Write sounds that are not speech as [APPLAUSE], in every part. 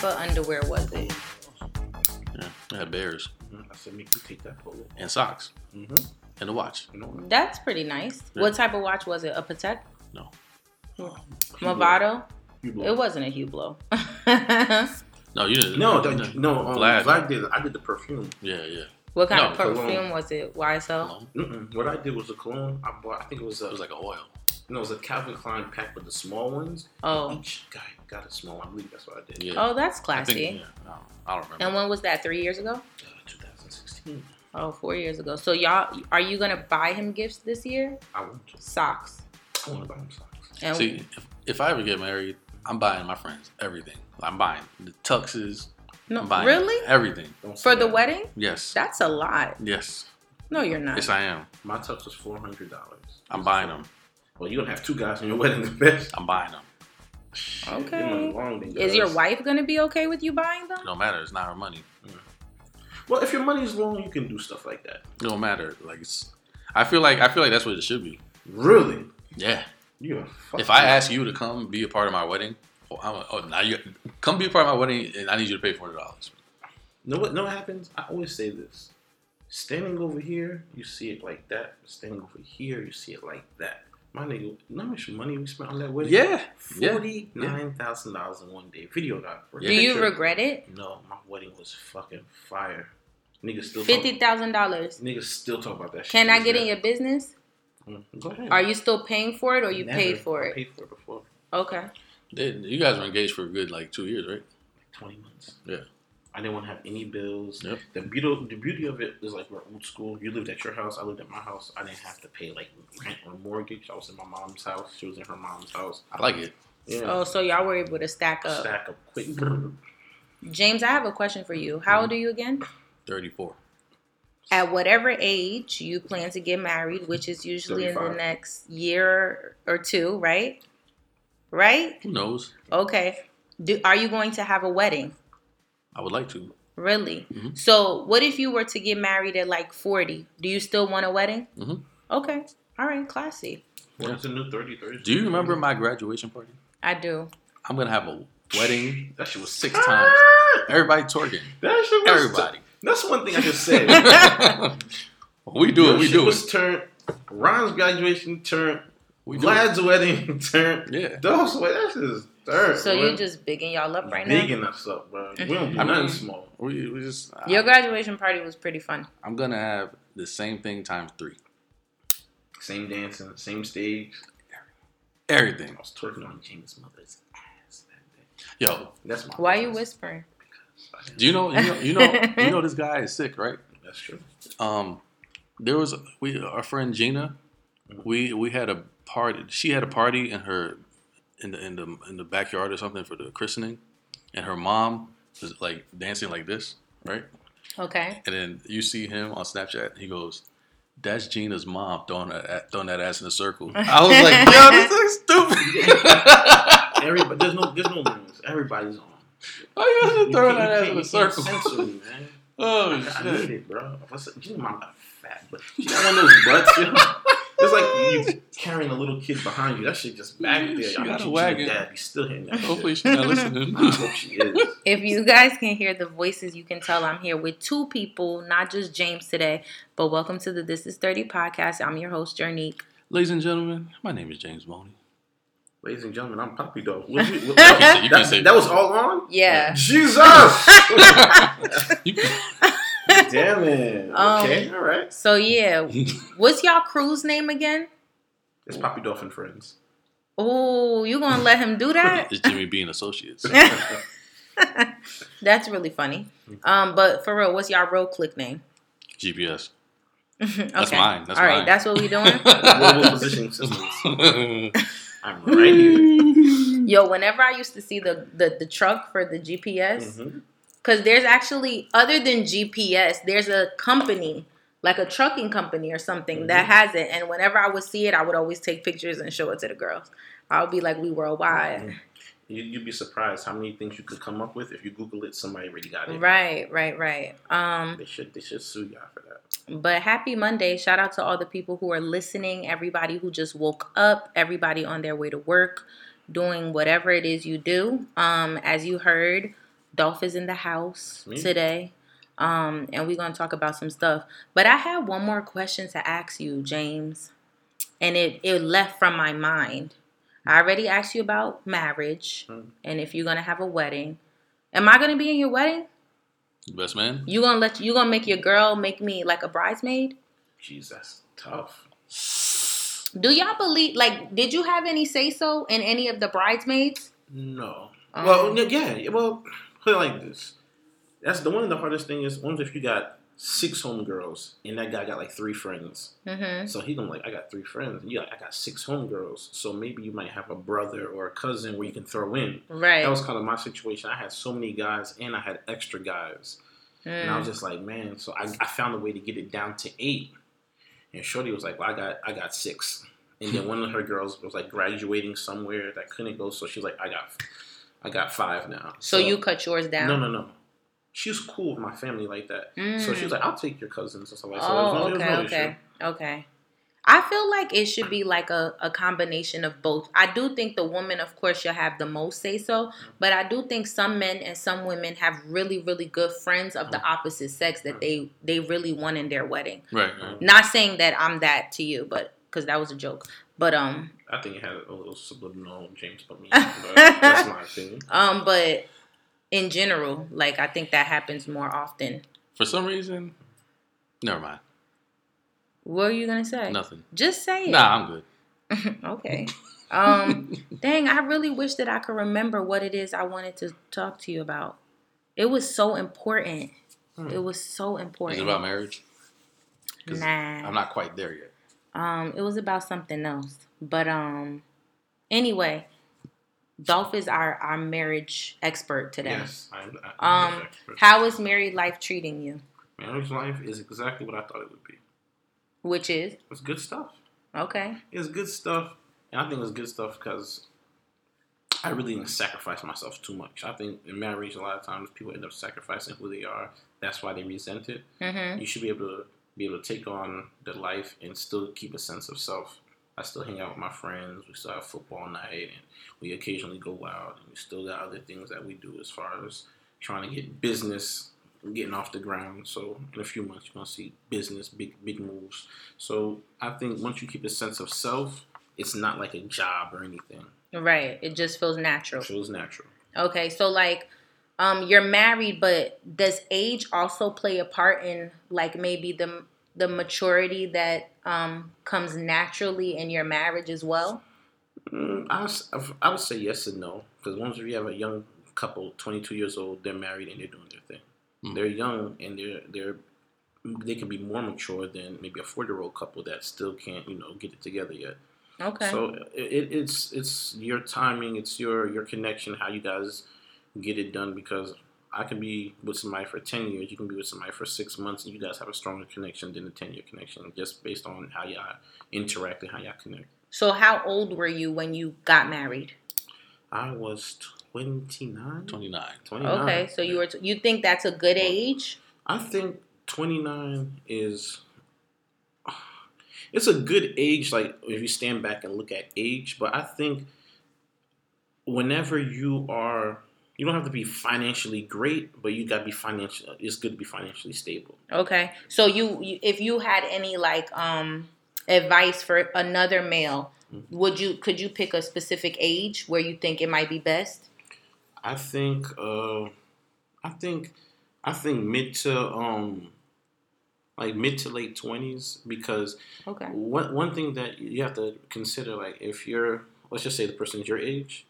type of underwear was it? Yeah, I had bears I said, make you take that photo. and socks Mm-hmm. and a watch. That's pretty nice. Yeah. What type of watch was it? A Patek? No. Movado? It wasn't a Hublot. [LAUGHS] No, you didn't. No, you that, didn't. no. Um, Vlad. Vlad did. I did the perfume. Yeah, yeah. what kind No, of cologne. perfume was it? YSL? Cologne. Mm-mm. What I did was a cologne. I bought. I think it was a. It was like an oil. no, it was a Calvin Klein pack with the small ones. Oh. Each guy got a small one. I believe that's what I did. Yeah. Oh, that's I classy. think, yeah, I, don't, I don't remember. And when was that? Three years ago? Uh, 2016. Oh, four years ago. So y'all, are you gonna buy him gifts this year? I want to. Socks. I want to buy him socks. And See, if, if I ever get married, I'm buying my friends everything. I'm buying the tuxes. no, I'm buying really everything. Don't for the that. wedding? Yes. That's a lot. Yes. No, you're not. Yes, I am. My tux was four hundred dollars. I'm buying them. Well, you're gonna have two guys in your wedding, [LAUGHS] bitch. I'm buying them. Okay. Long, Is your wife gonna be okay with you buying them? It don't matter. It's not her money. Mm. Well, if your money's long, you can do stuff like that. It don't matter. Like it's. I feel like I feel like that's what it should be. Really? Yeah. You. If I ask you to come be a part of my wedding, oh, I'm, oh now you come be a part of my wedding, and I need you to pay four hundred dollars. No, what? Know what happens? I always say this: standing over here, you see it like that. Standing over here, you see it like that. My nigga, you know how much money we spent on that wedding? Yeah. Yeah. forty nine thousand dollars in one day. Video got. Do you regret it? No, my wedding was fucking fire. Niggas still fifty thousand talk, dollars. Niggas still talk about that. shit. Can I get this in your business? Mm, Go ahead. Are you still paying for it, or you Never. paid for I it? paid for it before. Okay. They, you guys were engaged for a good like two years, right? Twenty months. Yeah. I didn't want to have any bills. Yep. The beauty, the beauty of it is like we're old school. You lived at your house. I lived at my house. I didn't have to pay like rent or mortgage. I was in my mom's house. She was in her mom's house. I like it. Yeah. Oh, so y'all were able to stack up. Stack up quick. James, I have a question for you. How old mm-hmm. are you again? Thirty-four. At whatever age you plan to get married, which is usually in the next year or two, right? Right? Who knows? Okay. Do are you going to have a wedding? I would like to. Really? Mhm. So, what if you were to get married at like 40? Do you still want a wedding? Mhm. Okay. All right, classy. Yeah. What's a new 30, 30? Do you remember my graduation party? I do. I'm gonna have a wedding [LAUGHS] That shit was six Ah! times. Everybody twerking. That shit was Everybody. That's one thing I just [LAUGHS] said. we do it. We shit do was it. turned. Ron's graduation turned. We do it. Wedding turned. Yeah. Those way that's just turned. So you're just bigging y'all up right now? bigging us up, bro. We don't do I nothing mean- small. We, we just. Your graduation party was pretty fun. I'm gonna have the same thing times three. Same dancing, same stage. Everything. I was twerking on James' mother's ass that day. Yo, That's my. Why you business. whispering? do you know? You know? You know? you know this guy is sick, right? That's true. Um, there was we our friend Gina. We we had a party. She had a party in her in the in the in the backyard or something for the christening, and her mom was like dancing like this, right? Okay. And then you see him on Snapchat. He goes, "That's Gina's mom throwing that throwing that ass in a circle." [LAUGHS] I was like, "Yo, this is stupid." [LAUGHS] Everybody, there's no, there's no limits. Everybody's on. Oh, you guys throwing You that ass in a circle? me, man. [LAUGHS] Oh I, I need shit! it, bro. What's it? Gina, mom got fat, but she got one of those butts. You know? It's like you [LAUGHS] carrying a little kid behind you. That shit just back there. She I got bet a you wagon. Dad, he's still hitting that. Hopefully shit. she's not listening. I hope she is. If you guys can hear the voices, you can tell I'm here with two people, not just James today. But welcome to the This Is 30 podcast. I'm your host, Jernique. Ladies and gentlemen, my name is James Boney. Ladies and gentlemen, I'm Poppy Dog. What [LAUGHS] you, what, You say- that, that was all on? Yeah. Jesus! [LAUGHS] You- Damn it. [LAUGHS] Um, Okay, all right. So, yeah. [LAUGHS] What's y'all crew's name again? It's Poppy Dolphin Friends. Oh, you gonna let him do that? [LAUGHS] it's Jimmy Bean Associates. That's really funny. Um, but for real, what's y'all real click name? GPS. okay. That's mine. That's All right, mine. that's what we doing. Global Positioning Systems. I'm right here. Yo, whenever I used to see the the, the truck for the GPS, Mhm. Because there's actually other than GPS, there's a company like a trucking company or something that Mm-hmm. has it. And whenever I would see it, I would always take pictures and show it to the girls. I would be like, "We worldwide." You, you'd be surprised how many things you could come up with if you Google it. Somebody already got it. Right, right, right. Um, They should they should sue y'all for that. But happy Monday. Shout out to all the people who are listening, everybody who just woke up, everybody on their way to work, doing whatever it is you do. Um, as you heard, Dolph is in the house Me? today. Um, and we're gonna talk about some stuff. But I have one more question to ask you, James. And it, it left from my mind. I already asked you about marriage Mm. and if you're gonna have a wedding. Am I gonna be in your wedding? Best man. You gonna let you gonna make your girl make me like a bridesmaid? Jesus, tough. Do y'all believe like did you have any say so in any of the bridesmaids? No. Um, well, yeah, yeah. Well, put it like this. That's the one of the hardest thing is. What if you got six homegirls and that guy got like three friends? Mm-hmm. So he gonna like, I got three friends. Like, I got six homegirls. So maybe you might have a brother or a cousin where you can throw in. Right. That was kind of my situation. I had so many guys and I had extra guys. And I was Mm. just like, man. So I, I found a way to get it down to eight. And Shorty was like, well, I got I got six. And then one of her girls was like graduating somewhere that couldn't go, so she's like, I got I got five now. so, you cut yours down? no no no. She was cool with my family like that. So she was mm. like, I'll take your cousins and stuff like that. Oh, it was no- it was okay, no oh, okay, issue. okay. I feel like it should be like a, a combination of both. I do think the woman, of course, should have the most say so, but I do think some men and some women have really, really good friends of the mm. opposite sex that mm. they they really want in their wedding. Right. right. Not saying that I'm that to you, but because that was a joke. But um, I think it had a little subliminal James [LAUGHS] but me. That's my opinion. um, but in general, like I think that happens more often. For some reason, never mind. What are you gonna say? Nothing. Just say it. Nah, I'm good. [LAUGHS] okay. Um, dang, I really wish that I could remember what it is I wanted to talk to you about. It was so important. Hmm. It was so Is important. it about marriage? Nah. I'm not quite there yet. Um, it was about something else. But um, anyway, Dolph is our our marriage expert today. Yes, I'm, I'm Um, expert. how is married life treating you? Marriage life is exactly what I thought it would be. Which is It's good stuff. okay. It's good stuff, and I think it's good stuff because I really didn't sacrifice myself too much. I think in marriage, a lot of times people end up sacrificing who they are. That's why they resent it. Mm-hmm. You should be able to be able to take on the life and still keep a sense of self. I still hang out with my friends. We still have football night, and we occasionally go out. And we still got other things that we do as far as trying to get business getting off the ground. So in a few months, you're gonna see business, big big moves. So I think once you keep a sense of self, it's not like a job or anything. Right. It just feels natural. It feels natural. Okay, so like um you're married but does age also play a part in like maybe the the maturity that um comes naturally in your marriage as well? Mm, I, was- I would say yes and no because once you have a young couple, 22 years old, they're married and they're doing their thing. Mm. They're young and they're they're they can be more mature than maybe a 40 year old couple that still can't you know get it together yet. Okay. So it, it's it's your timing, it's your your connection, how you guys get it done. Because I can be with somebody for ten years, you can be with somebody for six months, and you guys have a stronger connection than a ten year connection, just based on how y'all interact and how y'all connect. So how old were you when you got married? I was 29. 29. 29. Okay, so you were t- you think that's a good age? I think 29 is. It's a good age, like if you stand back and look at age, but I think whenever you are, you don't have to be financially great, but you got to be financial. It's good to be financially stable. Okay. So you, you if you had any like um advice for another male, Mm-hmm. would you could you pick a specific age where you think it might be best? I think, uh, I think, I think mid to um, like mid to late 20s because Okay. One one thing that you have to consider, like if you're, let's just say the person's your age.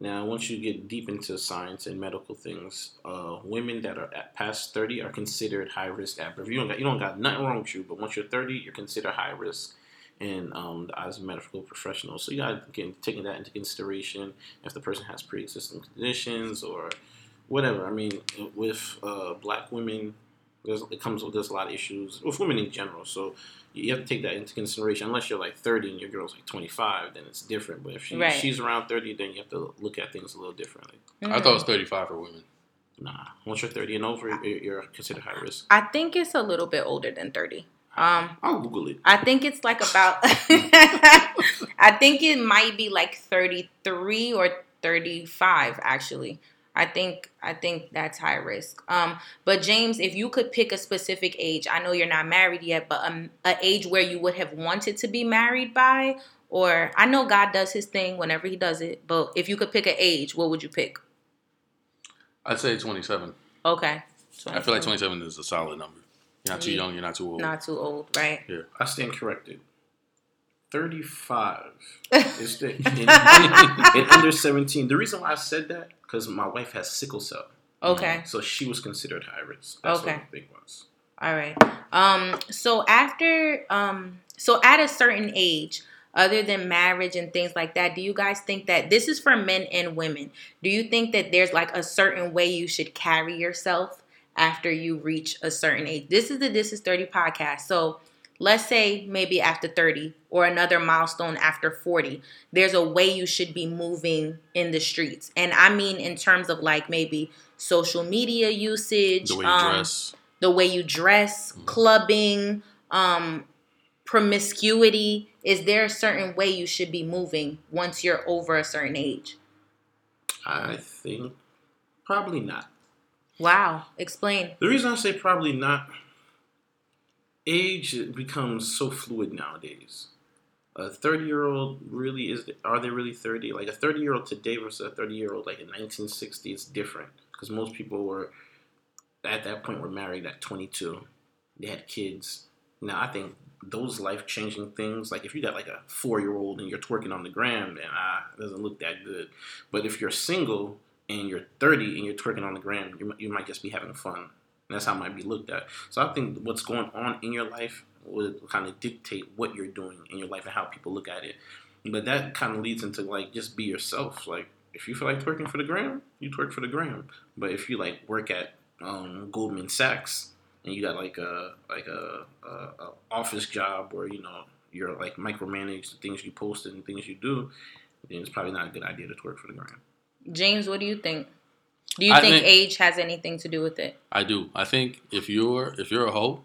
Now, once you get deep into science and medical things, uh, women that are at past thirty are considered high risk. If you don't got you don't got nothing wrong with you, but once you're thirty, you're considered high risk in um, the eyes of medical professionals. So you got to taking that into consideration if the person has pre-existing conditions or whatever. I mean, with uh, black women, there's, it comes with there's a lot of issues with women in general. So you have to take that into consideration. Unless you're like 30 and your girl's like 25, then it's different. But if she, Right. she's around 30, then you have to look at things a little differently. I thought it was 35 for women. Nah, once you're 30 and over, you're, you're considered high risk. I think it's a little bit older than 30. Um, I'll Google it. I think it's like about, [LAUGHS] [LAUGHS] I think it might be like 33 or 35 actually. I think I think that's high risk. Um, but James, if you could pick a specific age, I know you're not married yet, but um, a age where you would have wanted to be married by, or I know God does His thing whenever He does it, but if you could pick an age, what would you pick? I'd say 27. Okay. I feel like 27 is a solid number. You're not too Yeah. young. You're not too old. Not too old, right? Yeah. I stand corrected. 35 [LAUGHS] is the in, in under 17. The reason why I said that because my wife has sickle cell, Okay. so she was considered high risk. That's Okay. what the thing was. All right. Um, so after um so at a certain age, other than marriage and things like that, do you guys think that this is for men and women? Do you think that there's like a certain way you should carry yourself after you reach a certain age? This is the This is 30 podcast. So let's say maybe after 30 or another milestone after 40 there's a way you should be moving in the streets and i mean in terms of like maybe social media usage The way you um, dress. the way you dress, Mhm. clubbing, um, promiscuity. Is there a certain way you should be moving once you're over a certain age? I think probably not. Wow. Explain. The reason I say probably not, age becomes so fluid nowadays. A 30 year old really is, are they really 30? Like a 30 year old today versus a 30 year old like in 1960 is different because most people were at that point were married at 22. They had kids. Now I think those life changing things, like if you got like a four year old and you're twerking on the gram, then ah, it doesn't look that good. But if you're single and you're 30 and you're twerking on the gram, you, you might just be having fun. And that's how it might be looked at. So I think what's going on in your life would kind of dictate what you're doing in your life and how people look at it. But that kind of leads into like just be yourself. Like if you feel like twerking for the gram, you twerk for the gram. But if you like work at um, Goldman Sachs and you got like a like a, a, a office job where you know you're like micromanage the things you post and things you do, then it's probably not a good idea to twerk for the gram. James, what do you think? Do you I think, think- age has anything to do with it? I do. I think if you're if you're a hoe,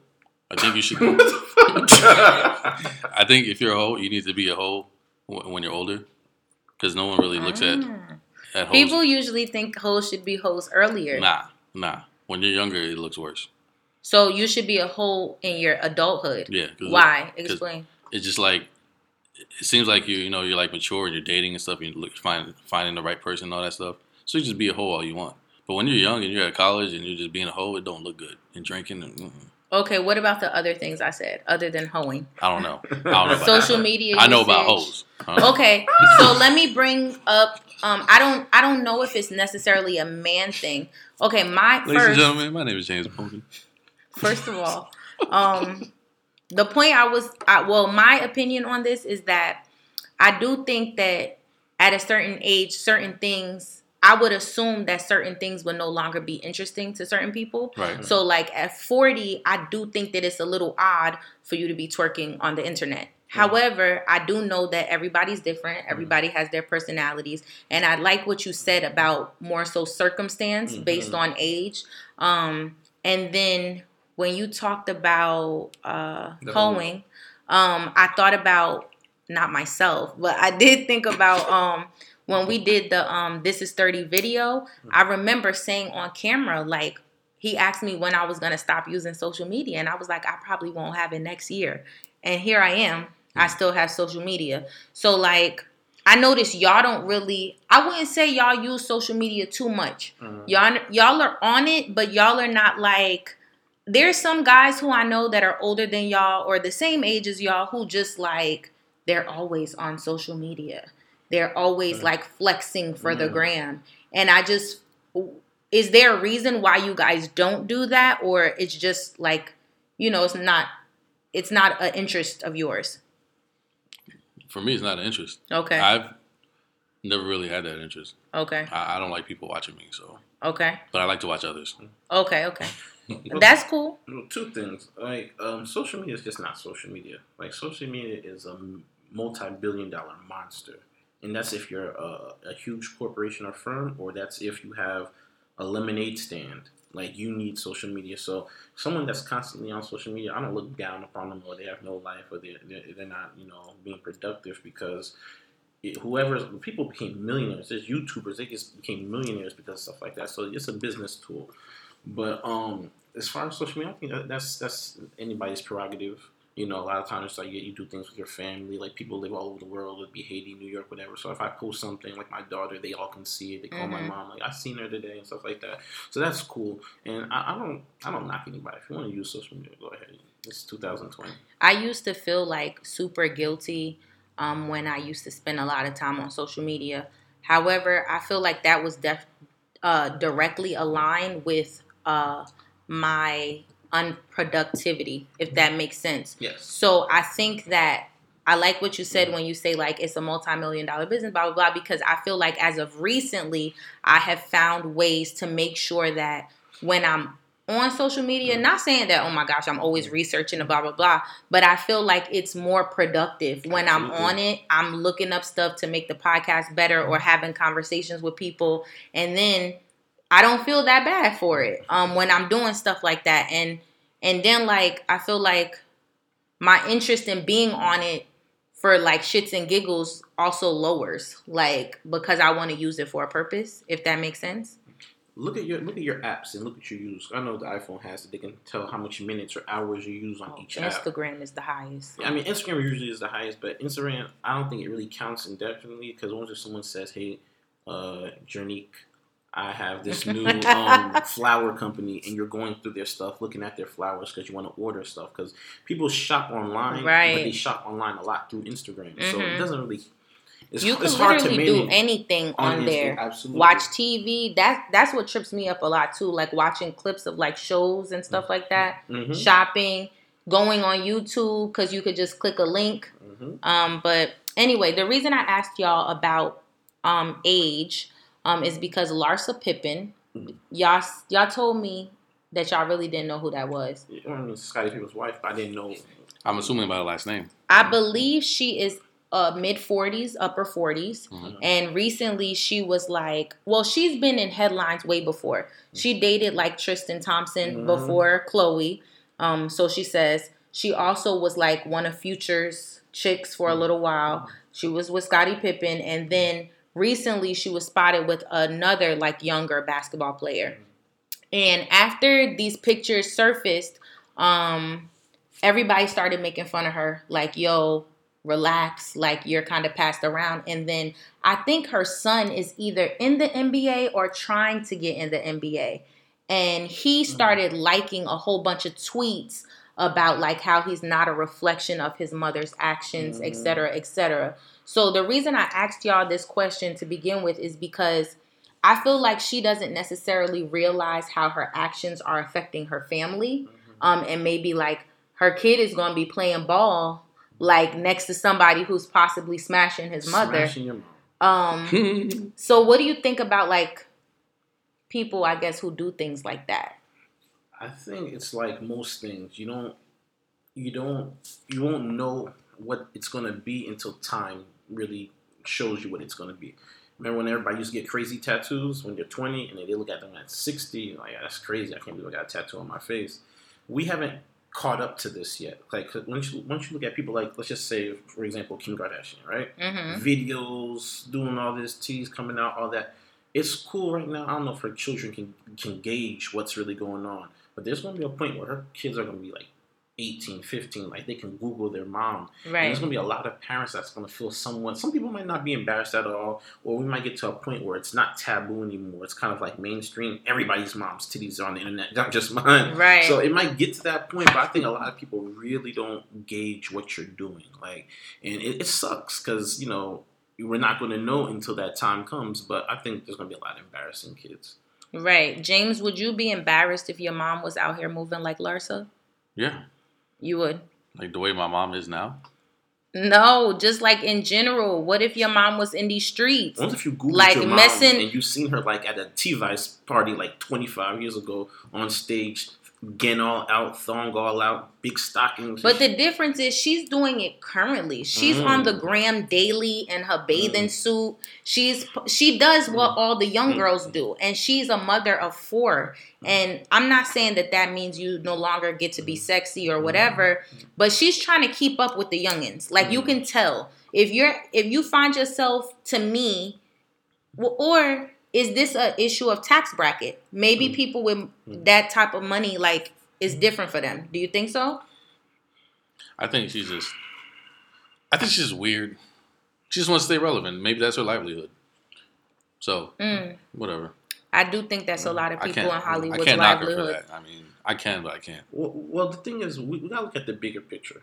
I think you should. [LAUGHS] I think if you're a hoe, you need to be a hoe when you're older, because no one really looks at Ah. at hoes. People usually think hoes should be hoes earlier. Nah, nah. When you're younger, it looks worse. So you should be a hoe in your adulthood. Yeah. 'cause Why? 'cause Explain. It's just like it seems like you you know you're like mature and you're dating and stuff. And you look find finding the right person and all that stuff. So you just be a hoe all you want. But when you're young and you're at college and you're just being a hoe, it don't look good. And drinking and mm, Okay, what about the other things I said other than hoeing? I don't know. I don't know about Social that. media. I know about hoes. Huh? Okay, so let me bring up. Um, I don't. I don't know if it's necessarily a man thing. Okay, my Ladies and gentlemen, my name is James Pumpkin. First of all, [LAUGHS] um, the point I was. I, well, my opinion on this is that I do think that at a certain age, certain things. I would assume that certain things would no longer be interesting to certain people. Right. So, like at 40, I do think that it's a little odd for you to be twerking on the internet. However, I do know that everybody's different. Everybody has their personalities. And I like what you said about more so circumstance based Mhm. on age. Um, and then when you talked about uh, hoeing, um, I thought about not myself, but I did think about um, when we did the um, This Is 30 video. I remember saying on camera, like, he asked me when I was going to stop using social media. And I was like, I probably won't have it next year. And here I am. I still have social media. So, like, I noticed y'all don't really, I wouldn't say y'all use social media too much. Mhm. Y'all, y'all are on it, but y'all are not like, there's some guys who I know that are older than y'all or the same age as y'all who just like, they're always on social media. They're always like flexing for the Mm. gram. And I just, is there a reason why you guys don't do that or it's just like you know it's not it's not an interest of yours For me, it's not an interest. okay I've never really had that interest. okay I, I don't like people watching me, so okay but I like to watch others. okay okay [LAUGHS] that's cool Well, two things. Like, um, social media is just not social media. Like, social media is a multi-billion dollar monster, and that's if you're a, a huge corporation or firm, or that's if you have a lemonade stand. Like, you need social media. So, someone that's constantly on social media, I don't look down upon them, or they have no life, or they're they're, not, you know, being productive because whoever people became millionaires. There's YouTubers they just became millionaires because of stuff like that. So it's a business tool. But um, as far as social media, I think that, that's that's anybody's prerogative. You know, a lot of times it's like yeah, you do things with your family. Like people live all over the world. It'd be Haiti, New York, whatever. So if I post something like my daughter, they all can see it. They call my Mhm. mom like I seen her today and stuff like that. So that's cool. And I, I don't I don't knock anybody. If you want to use social media, go ahead. It's 2020. I used to feel like super guilty um, when I used to spend a lot of time on social media. However, I feel like that was def- uh, directly aligned with uh, my unproductivity, if that makes sense. Yes. So I think that I like what you said when you say like it's a multi-million dollar business, blah blah blah, because I feel like as of recently, I have found ways to make sure that when I'm on social media, mm. not saying that oh my gosh, I'm always researching and blah blah blah, but I feel like it's more productive when I'm on it. I'm looking up stuff to make the podcast better or mm. having conversations with people, and then I don't feel that bad for it um, when I'm doing stuff like that, and and then like I feel like my interest in being on it for like shits and giggles also lowers like because I want to use it for a purpose if that makes sense. Look at your look at your apps and look at your use. I know the iPhone has it. They can tell how much minutes or hours you use on each app. Instagram is the highest. I mean, Instagram usually is the highest, but Instagram, I don't think it really counts indefinitely because once if someone says, "Hey, uh, Jernique, I have this new [LAUGHS] um, flower company," and you're going through their stuff, looking at their flowers because you want to order stuff, because people shop online, Right. But they shop online a lot through Instagram, so it Mhm. doesn't really. It's, you it's hard to literally do anything on, Insta- there. Absolutely. Watch TV. That that's what trips me up a lot too. Like watching clips of like shows and stuff like that. Mhm. Shopping, going on YouTube because you could just click a link. Mhm. Um, but anyway, the reason I asked y'all about um, age um, is because Larsa Pippen, y'all y'all told me that y'all really didn't know who that was. I mean, Scottie Pippen's wife, I didn't know. I'm assuming by the last name. I believe she is uh, mid 40s, upper 40s. Mhm. And recently she was like, well, she's been in headlines way before. She dated like Tristan Thompson Mhm. before Khloé. Um, so she says she also was like one of Future's chicks for a little while. She was with Scottie Pippen, and then recently she was spotted with another like younger basketball player. And after these pictures surfaced, um, everybody started making fun of her, like, yo, relax, like you're kind of passed around. And then I think her son is either in the NBA or trying to get in the NBA. And he started liking a whole bunch of tweets about like how he's not a reflection of his mother's actions, et Mhm. cetera, et cetera. So the reason I asked y'all this question to begin with is because I feel like she doesn't necessarily realize how her actions are affecting her family. Um, and maybe like her kid is going to be playing ball like next to somebody who's possibly smashing his mother. Smashing your mom. Um, [LAUGHS] so what do you think about like people, I guess, who do things like that? I think it's like most things. You don't, you don't, you won't know what it's gonna be until time really shows you what it's gonna be. Remember when everybody used to get crazy tattoos when they're 20 and then they look at them at 60, like that's crazy. I can't believe I got a tattoo on my face. We haven't caught up to this yet. Like once you once you look at people like let's just say for example Kim Kardashian, right? Mm-hmm. videos, doing all this, teas coming out, all that. It's cool right now. I don't know if her children can can gauge what's really going on, but there's going to be a point where her kids are going to be like 18, 15, like they can Google their mom. And Right. there's going to be a lot of parents that's going to feel somewhat. Some people might not be embarrassed at all, or we might get to a point where it's not taboo anymore. It's kind of like mainstream. Everybody's mom's titties are on the internet, not just mine. Right. So it might get to that point, but I think a lot of people really don't gauge what you're doing. Like, and it, it sucks because you know we're not going to know until that time comes. But I think there's going to be a lot of embarrassing kids. right. James, would you be embarrassed if your mom was out here moving like Larsa? Yeah, You would. like the way my mom is now. No, just like in general. What if your mom was in these streets? Once if you Google Like your mom messing- and you seen her like at a T-Vice party like 25 years ago on stage, getting all out, thong all out, big stockings. But the difference is she's doing it currently. She's Mm. on the gram daily in her bathing Mm. suit. She's she does what all the young Mm. girls do, and she's a mother of four. And I'm not saying that that means you no longer get to be Mm. sexy or whatever, but she's trying to keep up with the youngins. Like you Mm. can tell. If you're if you find yourself to me, or is this a issue of tax bracket? Maybe Mm. people with that type of money like is different for them. Do you think so? I think she's just. I think she's just weird. She just wants to stay relevant. Maybe that's her livelihood. So Mm. whatever. I do think that's a lot of people in Hollywood's I can't knock her for livelihood. that. I mean, I can, but I can't. Well, well, the thing is, we, we gotta look at the bigger picture.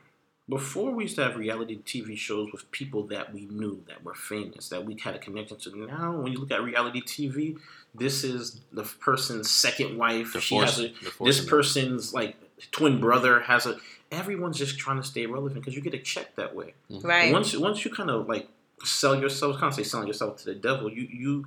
Before we used to have reality TV shows with people that we knew that were famous, that we had a connection to. Now, when you look at reality TV, this is the person's second wife. The she force- has a, this person's like twin brother has a. Everyone's just trying to stay relevant because you get a check that way. Right. Once once you kind of like sell yourself, kind of say selling yourself to the devil, you you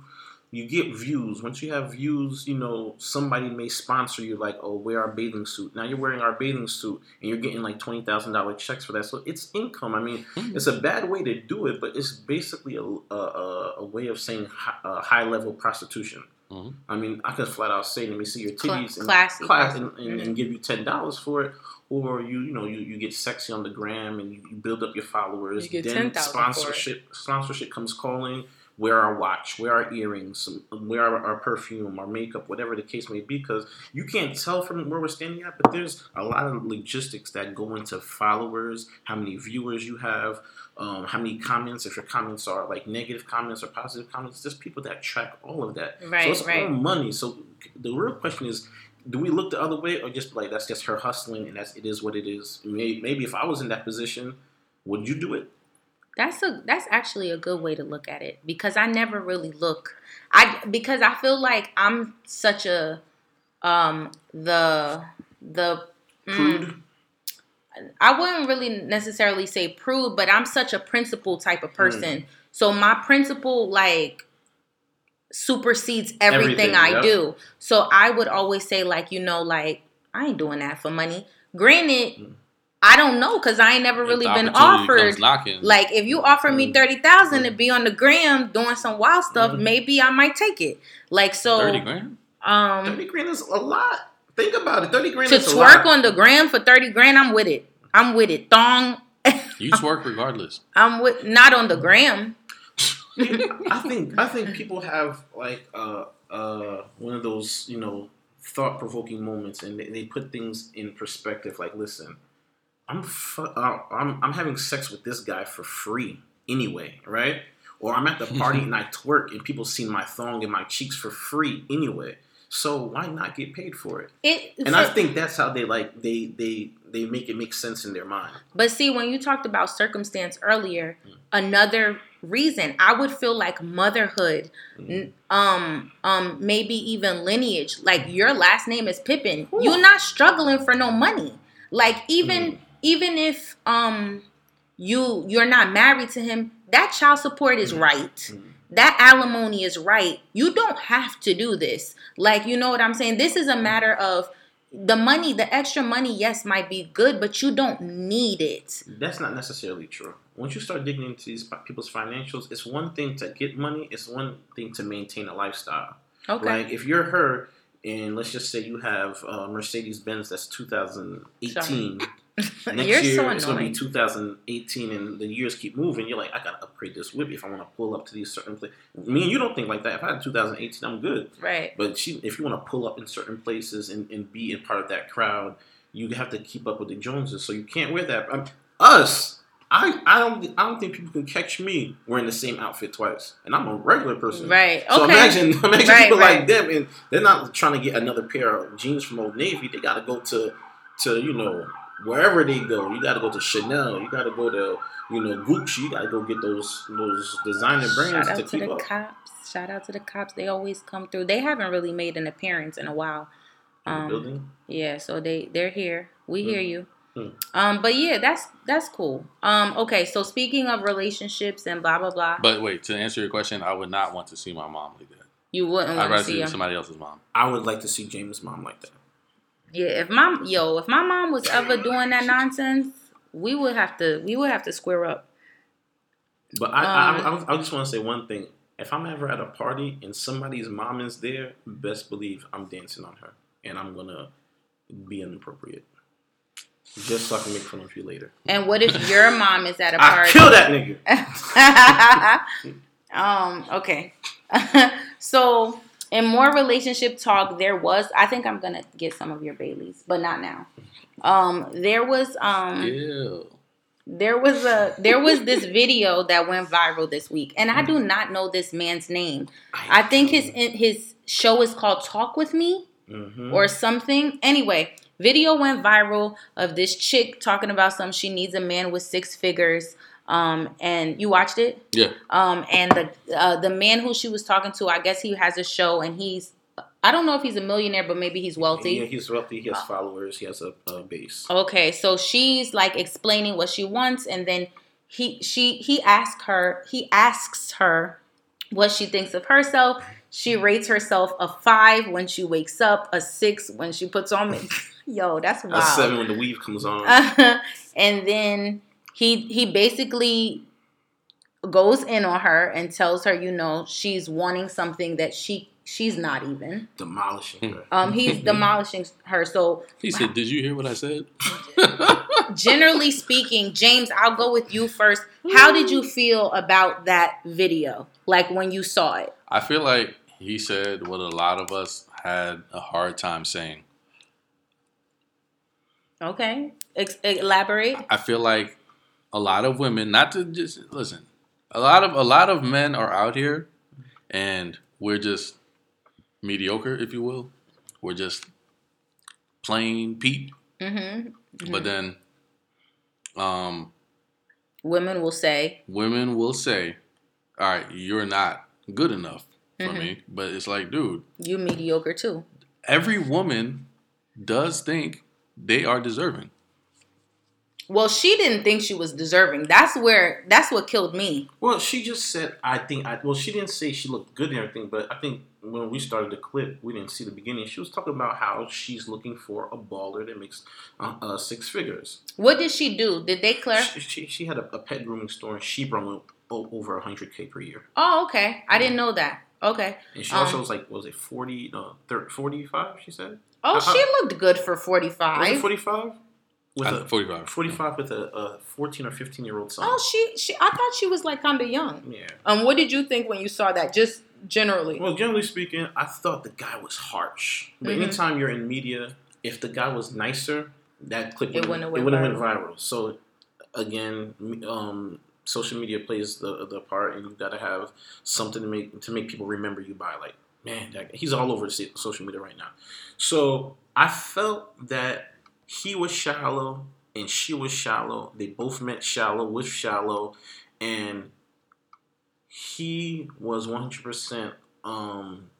you get views. Once you have views, you know somebody may sponsor you, like oh wear our bathing suit. Now you're wearing our bathing suit and you're getting like twenty thousand dollar checks for that. So it's income. I mean, Mhm. it's a bad way to do it, but it's basically a a, a, a way of saying hi, uh, high level prostitution. Mhm. I mean, I could flat out say, "Let me see your Cla- titties and classy class and, and, and give you ten dollars for it." Or you, you know, you, you get sexy on the gram and you, you build up your followers. You get then 10,000 for it. sponsorship sponsorship comes calling. Wear our watch, wear our earrings, wear our, our perfume, our makeup, whatever the case may be. Because you can't tell from where we're standing at, but there's a lot of logistics that go into followers, how many viewers you have, um, how many comments. If your comments are like negative comments or positive comments, there's people that track all of that. Right, so it's right. all money. So the real question is, do we look the other way or just like that's just her hustling and that's it is what it is? Maybe, maybe if I was in that position, would you do it? That's a that's actually a good way to look at it because I never really look I because I feel like I'm such a um the the mm, Prude. I wouldn't really necessarily say prude, but I'm such a principle type of Mm. person. So my principle like supersedes everything, Everything, I yep. do. So I would always say like, you know, like I ain't doing that for money. Granted, Mm. I don't know cuz I ain't never really been offered like if you offer me thirty thousand to be on the gram doing some wild stuff, Mhm. maybe I might take it. Like so, thirty grand. um, Thirty grand is a lot. Think about it. Thirty grand to is a twerk lot. on the gram for thirty grand, I'm with it. I'm with it. Thong, You [LAUGHS] twerk regardless. I'm with not on the gram. I think I think people have like uh uh one of those you know thought provoking moments and they, they put things in perspective. Like, listen, I'm fu- uh, I'm I'm having sex with this guy for free anyway, right? Or I'm at the party [LAUGHS] and I twerk and people see my thong and my cheeks for free anyway. So why not get paid for it? It, And I think that's how they like they they they make it make sense in their mind. But see, when you talked about circumstance earlier, another reason I would feel like motherhood, n- um, um, maybe even lineage. Like your last name is Pippen, you're not struggling for no money. Like even even if um you you're not married to him, that child support is right. Mhm. That alimony is right. You don't have to do this. Like you know what I'm saying. This is a matter of the money, the extra money, yes, might be good, but you don't need it. That's not necessarily true. Once you start digging into these people's financials, it's one thing to get money, it's one thing to maintain a lifestyle. Okay. Like if you're her, and let's just say you have uh, Mercedes Benz that's 2018. [LAUGHS] Next You're year so it's gonna be 2018, and the years keep moving. You're like, I gotta upgrade this whip if I want to pull up to these certain places. Me and you don't think like that. If I had 2018, I'm good. Right. But she, if you want to pull up in certain places and, and be in part of that crowd, you have to keep up with the Joneses. So you can't wear that. Um, us, I, I don't, I don't think people can catch me wearing the same outfit twice, and I'm a regular person. Right. So Okay. imagine, [LAUGHS] imagine Right, people right. like them, and they're not trying to get another pair of jeans from Old Navy. They got to go to, to you know, wherever they go. You got to go to Chanel. You got to go to, you know, Gucci. You got to go get those those designer brands Shout out to keep the up. cops. Shout out to the cops. They always come through. They haven't really made an appearance in a while. in the Um, building. Yeah, so they they're here. We hear Mm. you. Mm. Um, but yeah, that's that's cool. Um, okay, so speaking of relationships and blah blah blah, But wait, to answer your question, I would not want to see my mom like that. you wouldn't I'd want to rather see see somebody else's mom. I would like to see James' mom like that. Yeah, if my yo, if my mom was ever doing that nonsense, we would have to we would have to square up. But I, I, Um, I, I just want to say one thing. If I'm ever at a party and somebody's mom is there, best believe I'm dancing on her, and I'm gonna be inappropriate. Just so I can make fun of you later. And what if your mom is at a [LAUGHS] party? kill that nigga. [LAUGHS] [LAUGHS] um. Okay. so in more relationship talk, there was. I think I'm gonna get some of your Baileys, but not now. Um. There was. Um. Ew. There was a. There was this video that went viral this week, and I do not know this man's name. I think his his show is called Talk with Me Mhm. or something. Anyway, video went viral of this chick talking about some she needs a man with six figures. Um, and you watched it? Yeah. Um, and the uh, the man who she was talking to, I guess he has a show, and he's I don't know if he's a millionaire, but maybe he's wealthy. Yeah, he's wealthy. He has followers. He has a, a base. Okay, so she's like explaining what she wants, and then he she he asks her he asks her what she thinks of herself. She rates herself a five when she wakes up, a six when she puts on makeup. [LAUGHS] Yo, that's wild. A seven when the weave comes on. [LAUGHS] and then he he basically goes in on her and tells her, you know, she's wanting something that she she's not even. demolishing her. Um, he's [LAUGHS] demolishing her. So He said, "Did you hear what I said?" [LAUGHS] generally speaking, James, I'll go with you first. How did you feel about that video? Like when you saw it? I feel like he said what a lot of us had a hard time saying. Okay. Ex- elaborate. I feel like a lot of women, not to just listen, a lot of a lot of men are out here, and we're just mediocre, if you will. We're just plain Pete. Mm-hmm. But then, um, Women will say, women will say, "All right, you're not good enough for Mhm. me." But it's like, dude, you mediocre too. every woman does think they are deserving. Well, she didn't think she was deserving. That's where that's what killed me. Well, she just said, I think, I, well, she didn't say she looked good and everything, but I think when we started the clip, we didn't see the beginning. She was talking about how she's looking for a baller that makes uh, uh, six figures. What did she do? Did they clear? She, she, she had a, a pet grooming store and she brought over 100K per year. Oh, okay. I didn't know that. Okay. And she also Um, was like, was it 40, no, 30, 45, she said? Oh, Uh-uh. she looked good for 45. 45? With I- a, 45. 45 with a, a 14 or 15 year old son. Oh, she she I thought she was like kind of young. yeah. Um what did you think when you saw that just generally? Well, generally speaking, I thought the guy was harsh. But Mhm. anytime you're in media, if the guy was nicer, that clip It wouldn't, wouldn't have it went wouldn't went viral. So again, um, social media plays the the part, and you've got to have something to make to make people remember you by. Like, man, that, he's all over the social media right now. So I felt that he was shallow and she was shallow. They both met shallow with shallow, and he was one hundred percent. Um,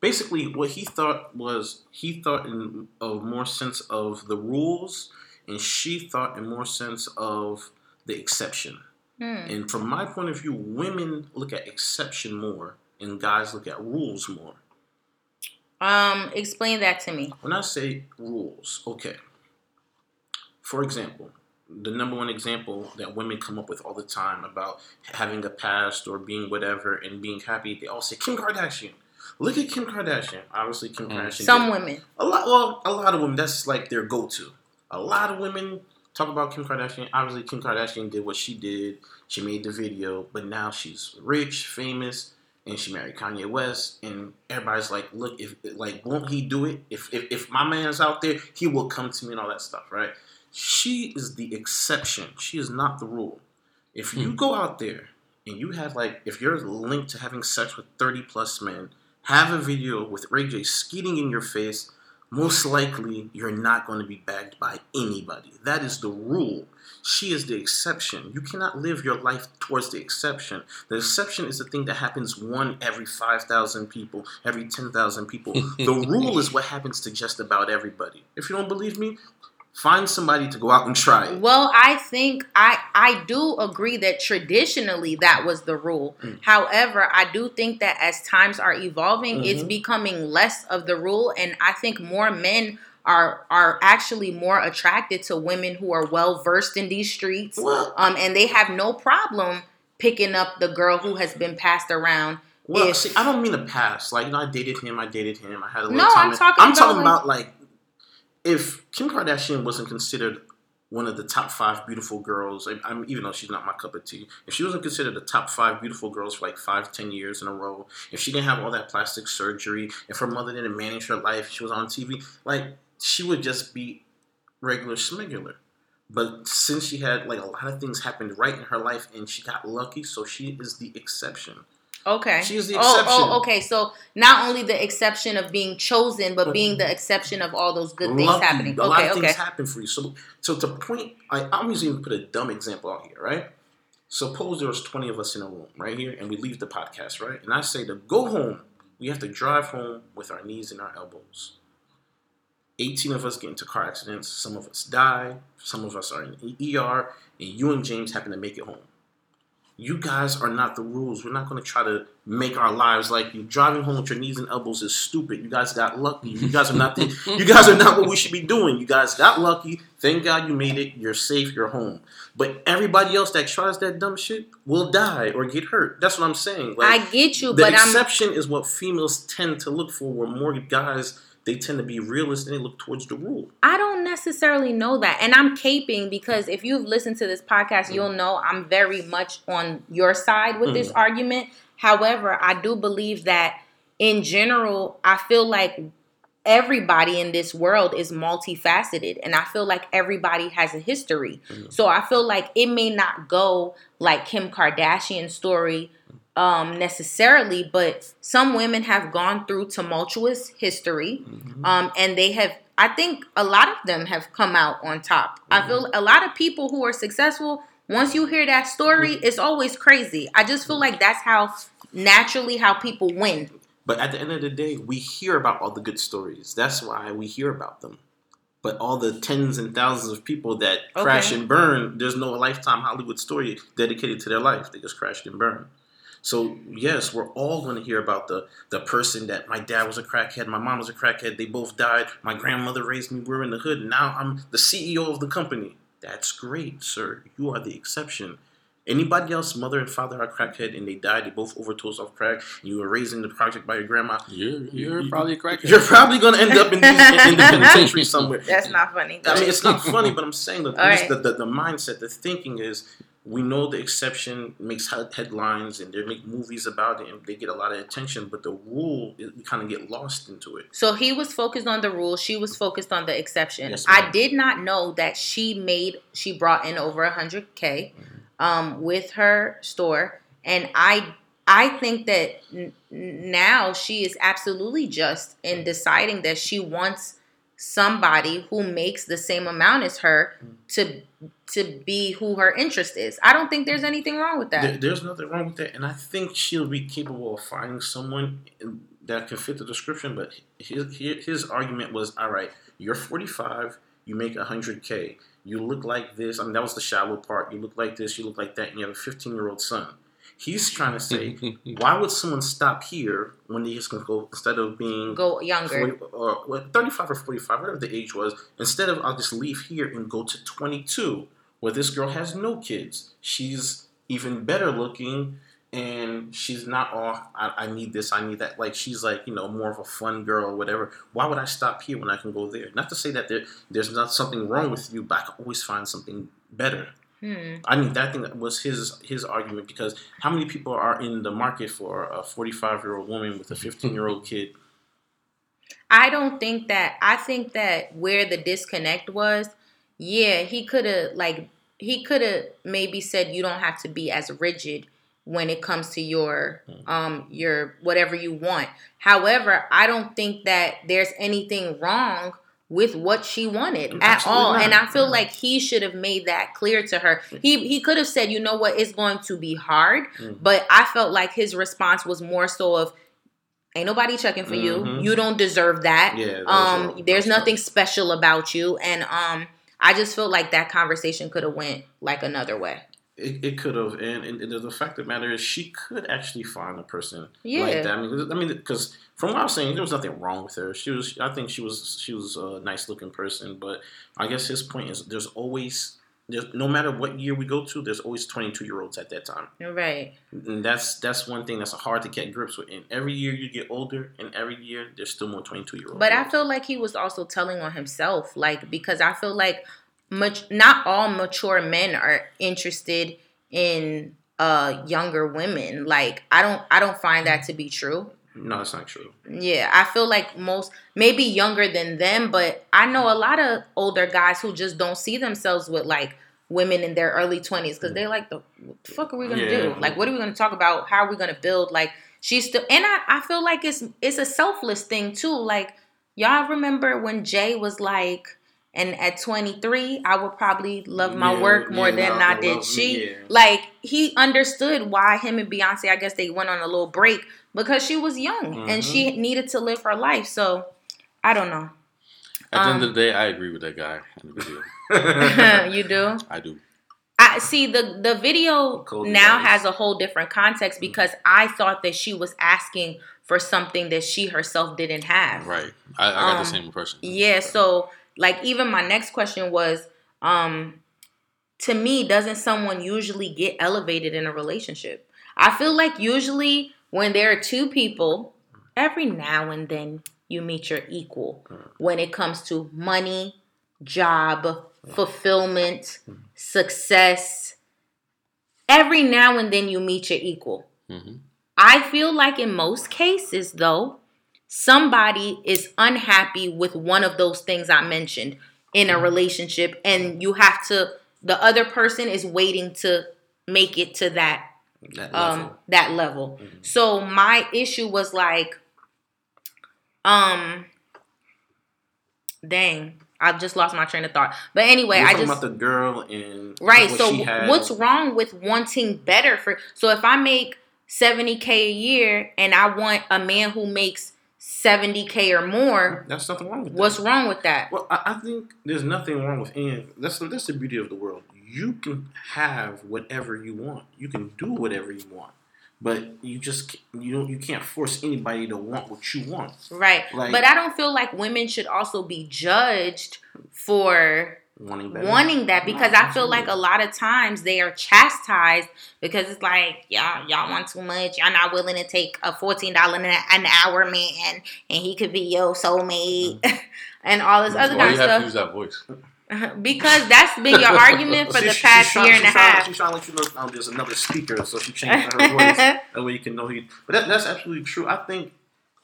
basically, what he thought was he thought in a more sense of the rules, and she thought in more sense of the exception. Hmm. And from my point of view, women look at exception more, and guys look at rules more. Um explain that to me. When I say rules, okay. For example, the number one example that women come up with all the time about having a past or being whatever and being happy, they all say Kim Kardashian. Look at Kim Kardashian. Obviously, Kim Mm. Kardashian. Some women. a lot. Well, a lot of women. That's like their go-to. A lot of women talk about Kim Kardashian. Obviously, Kim Kardashian did what she did. She made the video, but now she's rich, famous, and she married Kanye West. And everybody's like, "Look, if like, won't he do it? If if, if my man's out there, he will come to me and all that stuff, right?" She is the exception. She is not the rule. If you Hmm. go out there and you have like, if you're linked to having sex with thirty plus men, have a video with Ray J skeeting in your face most likely you're not going to be bagged by anybody. That is the rule. She is the exception. You cannot live your life towards the exception. The exception is the thing that happens one every 5,000 people, every 10,000 people. [LAUGHS] the rule is what happens to just about everybody. If you don't believe me, find somebody to go out and try it. Well, I think I I do agree that traditionally that was the rule. Mm. However, I do think that as times are evolving, it's Mhm. becoming less of the rule and I think more men are are actually more attracted to women who are well versed in these streets. Well, Um and they have no problem picking up the girl who has been passed around. Well, if- see, I don't mean a past. Like, you know, I dated him. I dated him. I had a little No, time. I'm in- talking I'm about, talking about like if Kim Kardashian wasn't considered one of the top five beautiful girls. I, I'm even though she's not my cup of tea. If she wasn't considered the top five beautiful girls for like five, ten years in a row, if she didn't have all that plastic surgery, if her mother didn't manage her life, she was on TV, like she would just be regular smuggler. But since she had like a lot of things happened right in her life and she got lucky, so she is the exception. Okay. She is the Oh, exception. oh, okay. So not only the exception of being chosen, but being the exception of all those good things Lucky. happening. A lot Okay, of okay. things happen for you. So, so to point, I, I'm just even put a dumb example out here, right? Suppose there was 20 of us in a room right here, and we leave the podcast, right? And I say to go home, we have to drive home with our knees and our elbows. 18 of us get into car accidents. Some of us die. Some of us are in ER, and you and James happen to make it home. You guys are not the rules. We're not going to try to make our lives like you. Driving home with your knees and elbows is stupid. You guys got lucky. You guys are not the, you [LAUGHS] guys are not what we should be doing. You guys got lucky. Thank God you made it. You're safe. You're home. But everybody else that tries that dumb shit will die or get hurt. That's what I'm saying. Like, I get you, the but I'm exception is what females tend to look for. Where more guys they tend to be realistic and they look towards the rule. I don't necessarily know that. And I'm caping because if you've listened to this podcast, you'll mm. know I'm very much on your side with this mm. argument. However, I do believe that in general, I feel like everybody in this world is multifaceted and I feel like everybody has a history. Mm. So I feel like it may not go like Kim Kardashian's story um, necessarily, but some women have gone through tumultuous history, um, and they have. I think a lot of them have come out on top. I feel a lot of people who are successful. Once you hear that story, it's always crazy. I just feel like that's how naturally how people win. But at the end of the day, we hear about all the good stories. That's why we hear about them. But all the tens and thousands of people that crash Okay. and burn, there's no lifetime Hollywood story dedicated to their life. They just crashed and burned. So yes, we're all going to hear about the the person that my dad was a crackhead, my mom was a crackhead. They both died. My grandmother raised me. We're in the hood. Now I'm the CEO of the company. That's great, sir. You are the exception. Anybody else, mother and father are crackhead, and they died. They both overdosed off crack. And you were raised in the project by your grandma. You're you're probably a crackhead. You're probably going to end up in, these, in the [LAUGHS] penitentiary somewhere. That's not funny. I mean, it's not funny, but I'm saying that All right. the, the, the mindset, the thinking is we mm-hmm. know the exception makes headlines and they make movies about it and they get a lot of attention, but the rule, we kind of get lost into it. So he was focused on the rule. She was focused on the exception. Yes, I did not know that she made she brought in over a hundred k mm-hmm. um, with her store, and I I think that n- now she is absolutely just in mm-hmm. deciding that she wants somebody who makes the same amount as her to to be who her interest is. I don't think there's anything wrong with that. There, there's nothing wrong with that, and I think she'll be capable of finding someone that can fit the description. But his his his argument was, all right, you're 45, you make 100k, you look like this. I mean, that was the shallow part. You look like this, you look like that, and you have a 15 year old son. He's trying to say, [LAUGHS] why would someone stop here when they just gonna go instead of being Go younger. 40, or what, 35 or 45, whatever the age was, instead of I'll just leave here and go to 22, where this girl has no kids. She's even better looking and she's not all, I, I need this, I need that. Like, she's like, you know, more of a fun girl or whatever. Why would I stop here when I can go there? Not to say that there, there's not something wrong with you, but I can always find something better. Hmm. I mean, that thing was his his argument because how many people are in the market for a 45 year old woman with a 15 year old kid? I don't think that. I think that where the disconnect was, yeah, he could have like he could have maybe said you don't have to be as rigid when it comes to your um your whatever you want. However, I don't think that there's anything wrong with what she wanted at all. not. And I feel No. like he should have made that clear to her. He he could have said, "You know what? It's going to be hard." Mhm. But I felt like his response was more so of Ain't nobody checking for you. Mhm. You don't deserve that. Yeah, Um, there's nothing special about you, and um, I just feel like that conversation could have went like another way. It, it could have, and, and, the fact of the matter is, she could actually find a person Yeah. like that. I mean, I mean, because from what I was saying, there was nothing wrong with her. She was, I think, she was, she was a nice looking person. But I guess his point is, there's always, there's no matter what year we go to, there's always 22 year olds at that time, Right. and that's that's one thing that's hard to get grips with. And every year you get older, and every year there's still more 22 year olds. But I feel like he was also telling on himself, like because I feel like much not all mature men are interested in uh younger women. Like I don't I don't find that to be true. No, that's not true. Yeah, I feel like most maybe younger than them, but I know a lot of older guys who just don't see themselves with like women in their early 20s because they're like the, what the fuck are we gonna do? Like what are we gonna talk about? How are we gonna build? Like she's still and I, I feel like it's it's a selfless thing too. Like y'all remember when jay was like and at 23 i would probably love my Yeah, work more yeah, than love- i did she yeah. like he understood why him and beyonce i guess they went on a little break because she was young and Mhm. she needed to live her life so i don't know At the end Um, of the day, I agree with that guy in the video. [LAUGHS] you do [LAUGHS] I do. I see the the video Cold now has a whole different context because I thought that she was asking for something that she herself didn't have. Right. I, I got Um, the same impression. Yeah, so like even my next question was um to me doesn't someone usually get elevated in a relationship? I feel like usually when there are two people, every now and then you meet your equal when it comes to money, job, fulfillment, success. Every now and then you meet your equal. hmm I feel like in most cases, though, somebody is unhappy with one of those things I mentioned in a relationship, and you have to, the other person is waiting to make it to that That um level. that level. So my issue was like, um, dang, I've just lost my train of thought. But anyway, I just about the girl and Right. what So what's wrong with wanting better for so if I make 70k a year and I want a man who makes 70k or more, That's nothing wrong with that. what's wrong with that? Well, I, I think there's nothing wrong with any. That's that's the beauty of the world. You can have whatever you want. You can do whatever you want, but you just you don't you can't force anybody to want what you want. Right. Like- but I don't feel like women should also be judged for Wanting better. wanting that because No, I feel like a lot of times they are chastised because it's like y'all y'all want too much. Y'all not willing to take a fourteen dollar an hour man and he could be your soulmate [LAUGHS] and all this other Why kind you of have to stuff. use that voice? [LAUGHS] because that's been your argument for [LAUGHS] She- the she- past she's trying- year and a she's half. She's trying to let you know um, there's another speaker, so she changed her voice. that way you can know who. You, but that, that's absolutely true. I think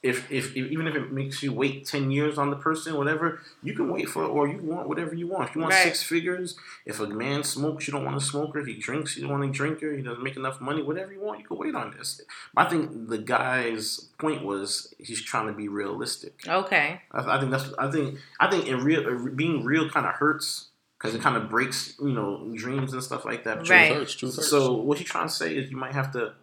if, if if even if it makes you wait ten years on the person, whatever, you can wait for it, or you want whatever you want. If you want Right. six figures, if a man smokes, you don't want a smoker. If he drinks, you don't want a drinker. He doesn't make enough money. Whatever you want, you can wait on this. I think the guy's point was he's trying to be realistic. Okay. I, I think that's. I think. I think in real uh, being real kind of hurts because it kind of breaks you know dreams and stuff like that. Right. Truth hurts. Truth hurts. So what he's trying to say is you might have to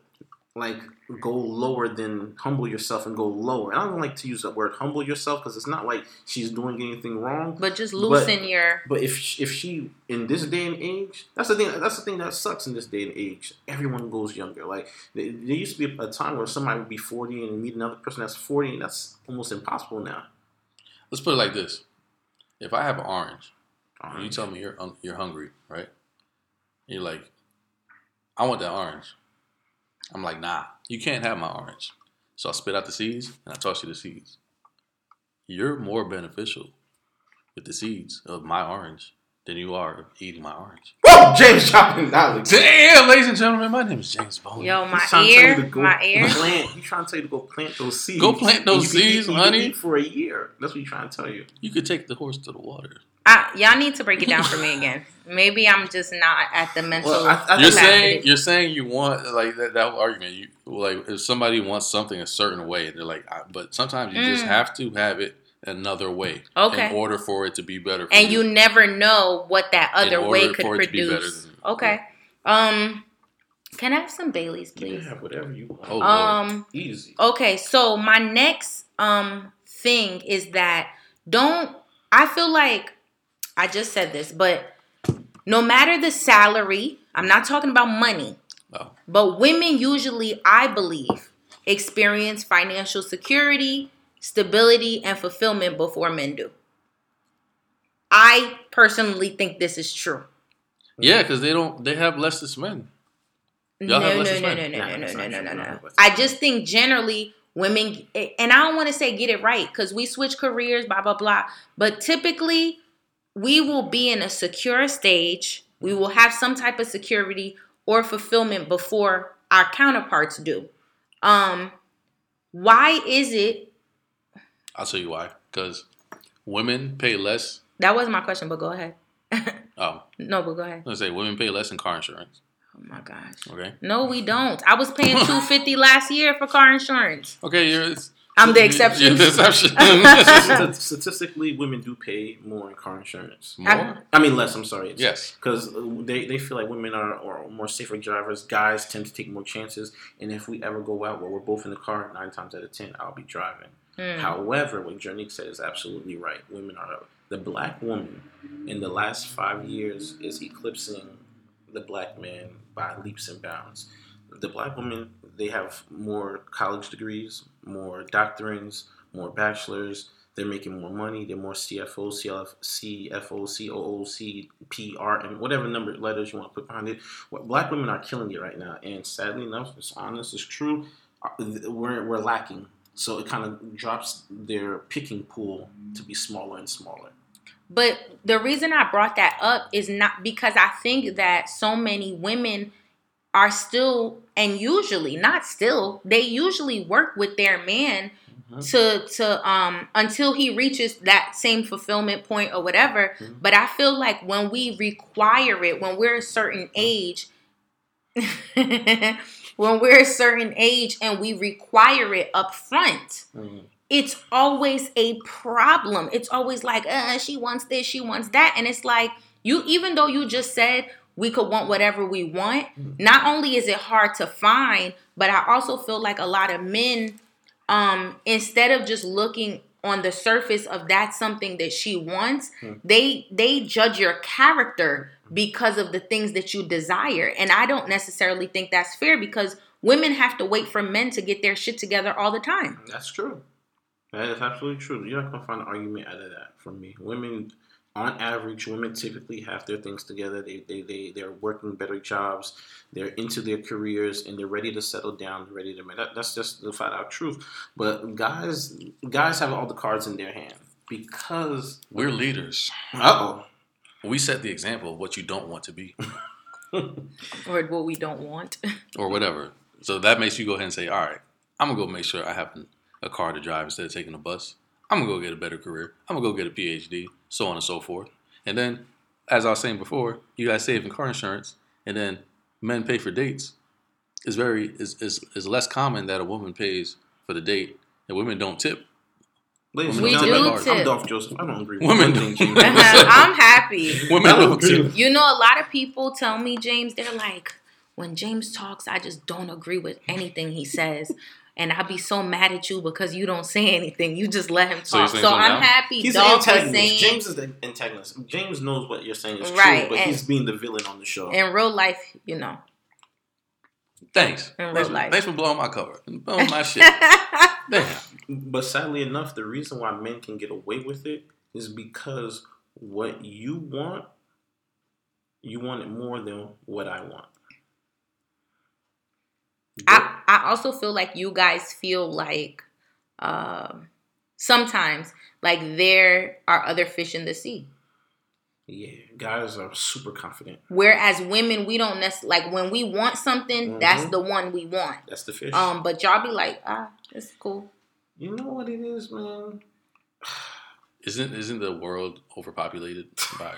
like go lower than humble yourself and go lower. And I don't like to use the word humble yourself because it's not like she's doing anything wrong. But just loosen your But if she, if she in this day and age, that's the thing. That's the thing that sucks in this day and age. Everyone goes younger. Like there, there used to be a time where somebody would be forty and meet another person that's forty, and that's almost impossible now. Let's put it like this: If I have an orange, and you tell me you're you're hungry, right? And you're like, I want that orange. I'm like, nah, you can't have my orange. So I spit out the seeds and I toss you the seeds. You're more beneficial with the seeds of my orange than you are eating my orange. Woo! James dropping knowledge. Damn, ladies and gentlemen, my name is James Bone. yo my He's trying to tell ear, go my ear. Plant. He's trying to tell you to go plant those seeds. Go plant those you seeds, eat- can honey. eat for a year. That's what he's trying to tell you. You could take the horse to the water. I, y'all need to break it down for me again. [LAUGHS] Maybe I'm just not at the mental. Well, I, I You're think Capacity. saying you're saying you want like that, that argument. You like if somebody wants something a certain way, and they're like, I, but sometimes you just Mm. have to have it another way Okay. in order for it to be better. For and you never know what that In other order way could for it to be better produce. than- Okay. Um, can I have some Baileys, can please? have whatever you want. Oh, Um. Easy. Okay, so my next um thing is that don't I feel like I just said this, but no matter the salary, I'm not talking about money, Oh. but women usually, I believe, experience financial security, stability, and fulfillment before men do. I personally think this is true. yeah, because they don't. They have less as men. No, Y'all no, no, no, no, no, no, no, no, no, no, No, no. I just think generally women, and I don't want to say get it right because we switch careers, blah blah blah. But typically, we will be in a secure stage. We will have some type of security or fulfillment before our counterparts do. Um, why is it? I'll tell you why. Because women pay less. That wasn't my question, but go ahead. Oh, [LAUGHS] no, but go ahead. let's say women pay less in car insurance. Oh my gosh. Okay. No, we don't. I was paying two [LAUGHS] fifty last year for car insurance. Okay, you're. It's, I'm the you're exception. the exception. [LAUGHS] Statistically, women do pay more in car insurance. More? I mean, less. I'm sorry. It's- Yes. because uh, they, they feel like women are, are more safer drivers. Guys tend to take more chances, and if we ever go out where we're both in the car, nine times out of ten, I'll be driving. Hmm. However, what Jernique said is absolutely right. Women are the black woman in the last five years is eclipsing the black man by leaps and bounds. The black woman they have more college degrees, more doctorates, more bachelors. They're making more money. They're more CFO, CLF, CFO, COO, CPR, and whatever number letters you want to put behind it. What black women are killing it right now, and sadly enough, it's honest, it's true. uh, We're we're lacking, so it kind of drops their picking pool to be smaller and smaller. But the reason I brought that up is not because I think that so many women are still and usually not still they usually work with their man Mhm. to to um until he reaches that same fulfillment point or whatever Mhm. but i feel like when we require it when we're a certain age [LAUGHS] when we're a certain age and we require it up front Mhm. it's always a problem. It's always like, uh, she wants this, she wants that. And it's like, you, even though you just said we could want whatever we want, not only is it hard to find, but I also feel like a lot of men, um, instead of just looking on the surface of that's something that she wants, Hmm. they they judge your character because of the things that you desire. And I don't necessarily think that's fair because women have to wait for men to get their shit together all the time. That's true. That is absolutely true. You're not gonna find an argument out of that from me. Women, on average, women typically have their things together. They they they they're working better jobs. They're into their careers and they're ready to settle down. Ready to make that. That's just the flat out truth. But guys, guys have all the cards in their hand because We're leaders. uh We set the example of what you don't want to be, [LAUGHS] or what we don't want. [LAUGHS] or whatever. So that makes you go ahead and say, "All right, I'm gonna go make sure I have a car to drive instead of taking a bus. I'm gonna go get a better career. I'm gonna go get a PhD, so on and so forth." And then, as I was saying before, you guys save in car insurance, and then men pay for dates. It's very is is is less common that a woman pays for the date, and women don't tip. Ladies and We gentlemen, do I'm tip. Dolph Joseph. I don't agree with Women one thing do. James said. [LAUGHS] I'm happy. Women don't don't tip. You know, a lot of people tell me, James, they're like, when James talks, I just don't agree with anything he says. And I'll be so mad at you because you don't say anything. You just let him talk. So, saying something I'm now? happy He's the Dolph is antagonist. saying James is the antagonist. James knows what you're saying is Right, true, but and- he's being the villain on the show. in real life, you know. Thanks. In real Thanks for, life. thanks for blowing my cover. [LAUGHS] Blowing my shit. [LAUGHS] Damn. But sadly enough, the reason why men can get away with it is because what you want, you want it more than what I want. I, I also feel like you guys feel like um sometimes like there are other fish in the sea. yeah, guys are super confident. Whereas women, we don't necessarily like when we want something, that's Mhm. the one we want. That's the fish. Um, but y'all be like, ah, it's cool. you know what it is, man. [SIGHS] Isn't isn't the world overpopulated by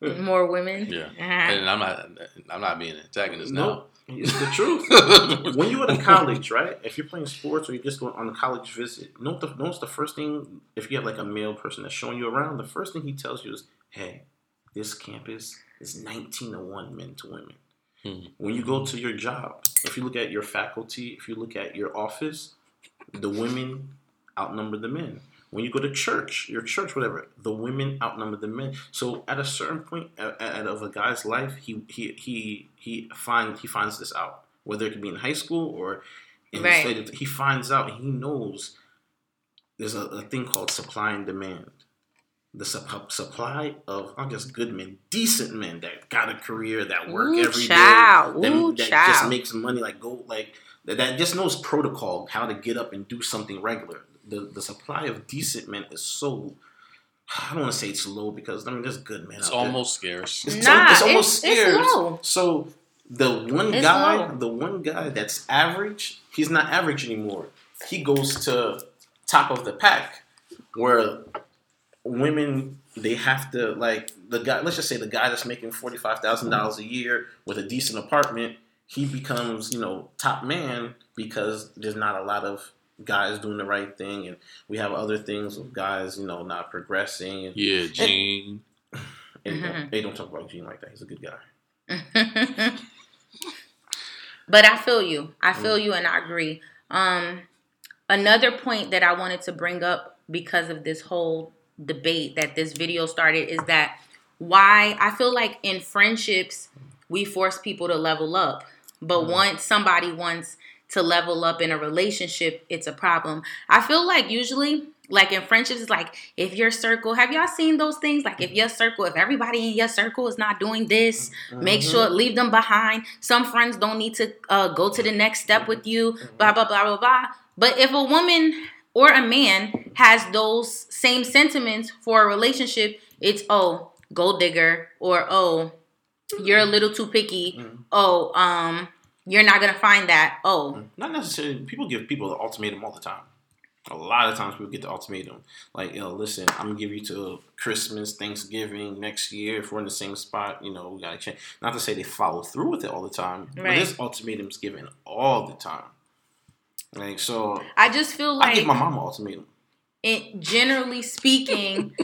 More women. yeah? Uh-huh. And I'm not I'm not being an antagonist now. It's the truth. [LAUGHS] when you at a college, right? If you're playing sports or you're just going on a college visit, know the notice the first thing if you have like a male person that's showing you around, the first thing he tells you is, "Hey, this campus is 19 to one men to women." Hmm. When you go to your job, if you look at your faculty, if you look at your office, the women outnumber the men. When you go to church, your church, whatever, the women outnumber the men. So at a certain point of a guy's life, he he he he finds he finds this out. Whether it could be in high school or in Right. his later, he finds out. He knows there's a, a thing called supply and demand. The sup- supply of not just good men, decent men that got a career, that work Ooh, every day, child. that, Ooh, that just makes money, like go like that, that just knows protocol, how to get up and do something regular. The the supply of decent men is so I don't want to say it's low because I mean there's good men. It's out there. almost scarce. It's, Nah, it's almost it's- it's scarce. low. So the one It's guy, low. the one guy that's average, he's not average anymore. He goes to top of the pack, where women they have to like the guy. Let's just say the guy that's making forty five thousand dollars a year with a decent apartment, he becomes you know top man because there's not a lot of guys doing the right thing, and we have other things of guys you know not progressing and. Yeah, Gene. [LAUGHS] and Mhm. They don't talk about Gene like that. He's a good guy. [LAUGHS] but I feel you. I feel Mm. you and I agree. Um another point that I wanted to bring up because of this whole debate that this video started is that why I feel like in friendships we force people to level up. But Mhm. once somebody wants to level up in a relationship, it's a problem. I feel like usually like in friendships, it's like if your circle, have y'all seen those things? Like if your circle, if everybody in your circle is not doing this, make Mhm. sure leave them behind some friends don't need to uh, go to the next step with you blah blah blah blah blah but if a woman or a man has those same sentiments for a relationship it's oh gold digger or oh you're a little too picky Mhm. oh um you're not gonna find that oh Not necessarily. People give people the ultimatum all the time. A lot of times people get the ultimatum. Like, yo, listen, I'm gonna give you to Christmas, Thanksgiving next year. If we're in the same spot, you know, we gotta change. Not to say they follow through with it all the time, but this ultimatums given all the time. Like, so i just feel like I give my mom an ultimatum. it, generally speaking,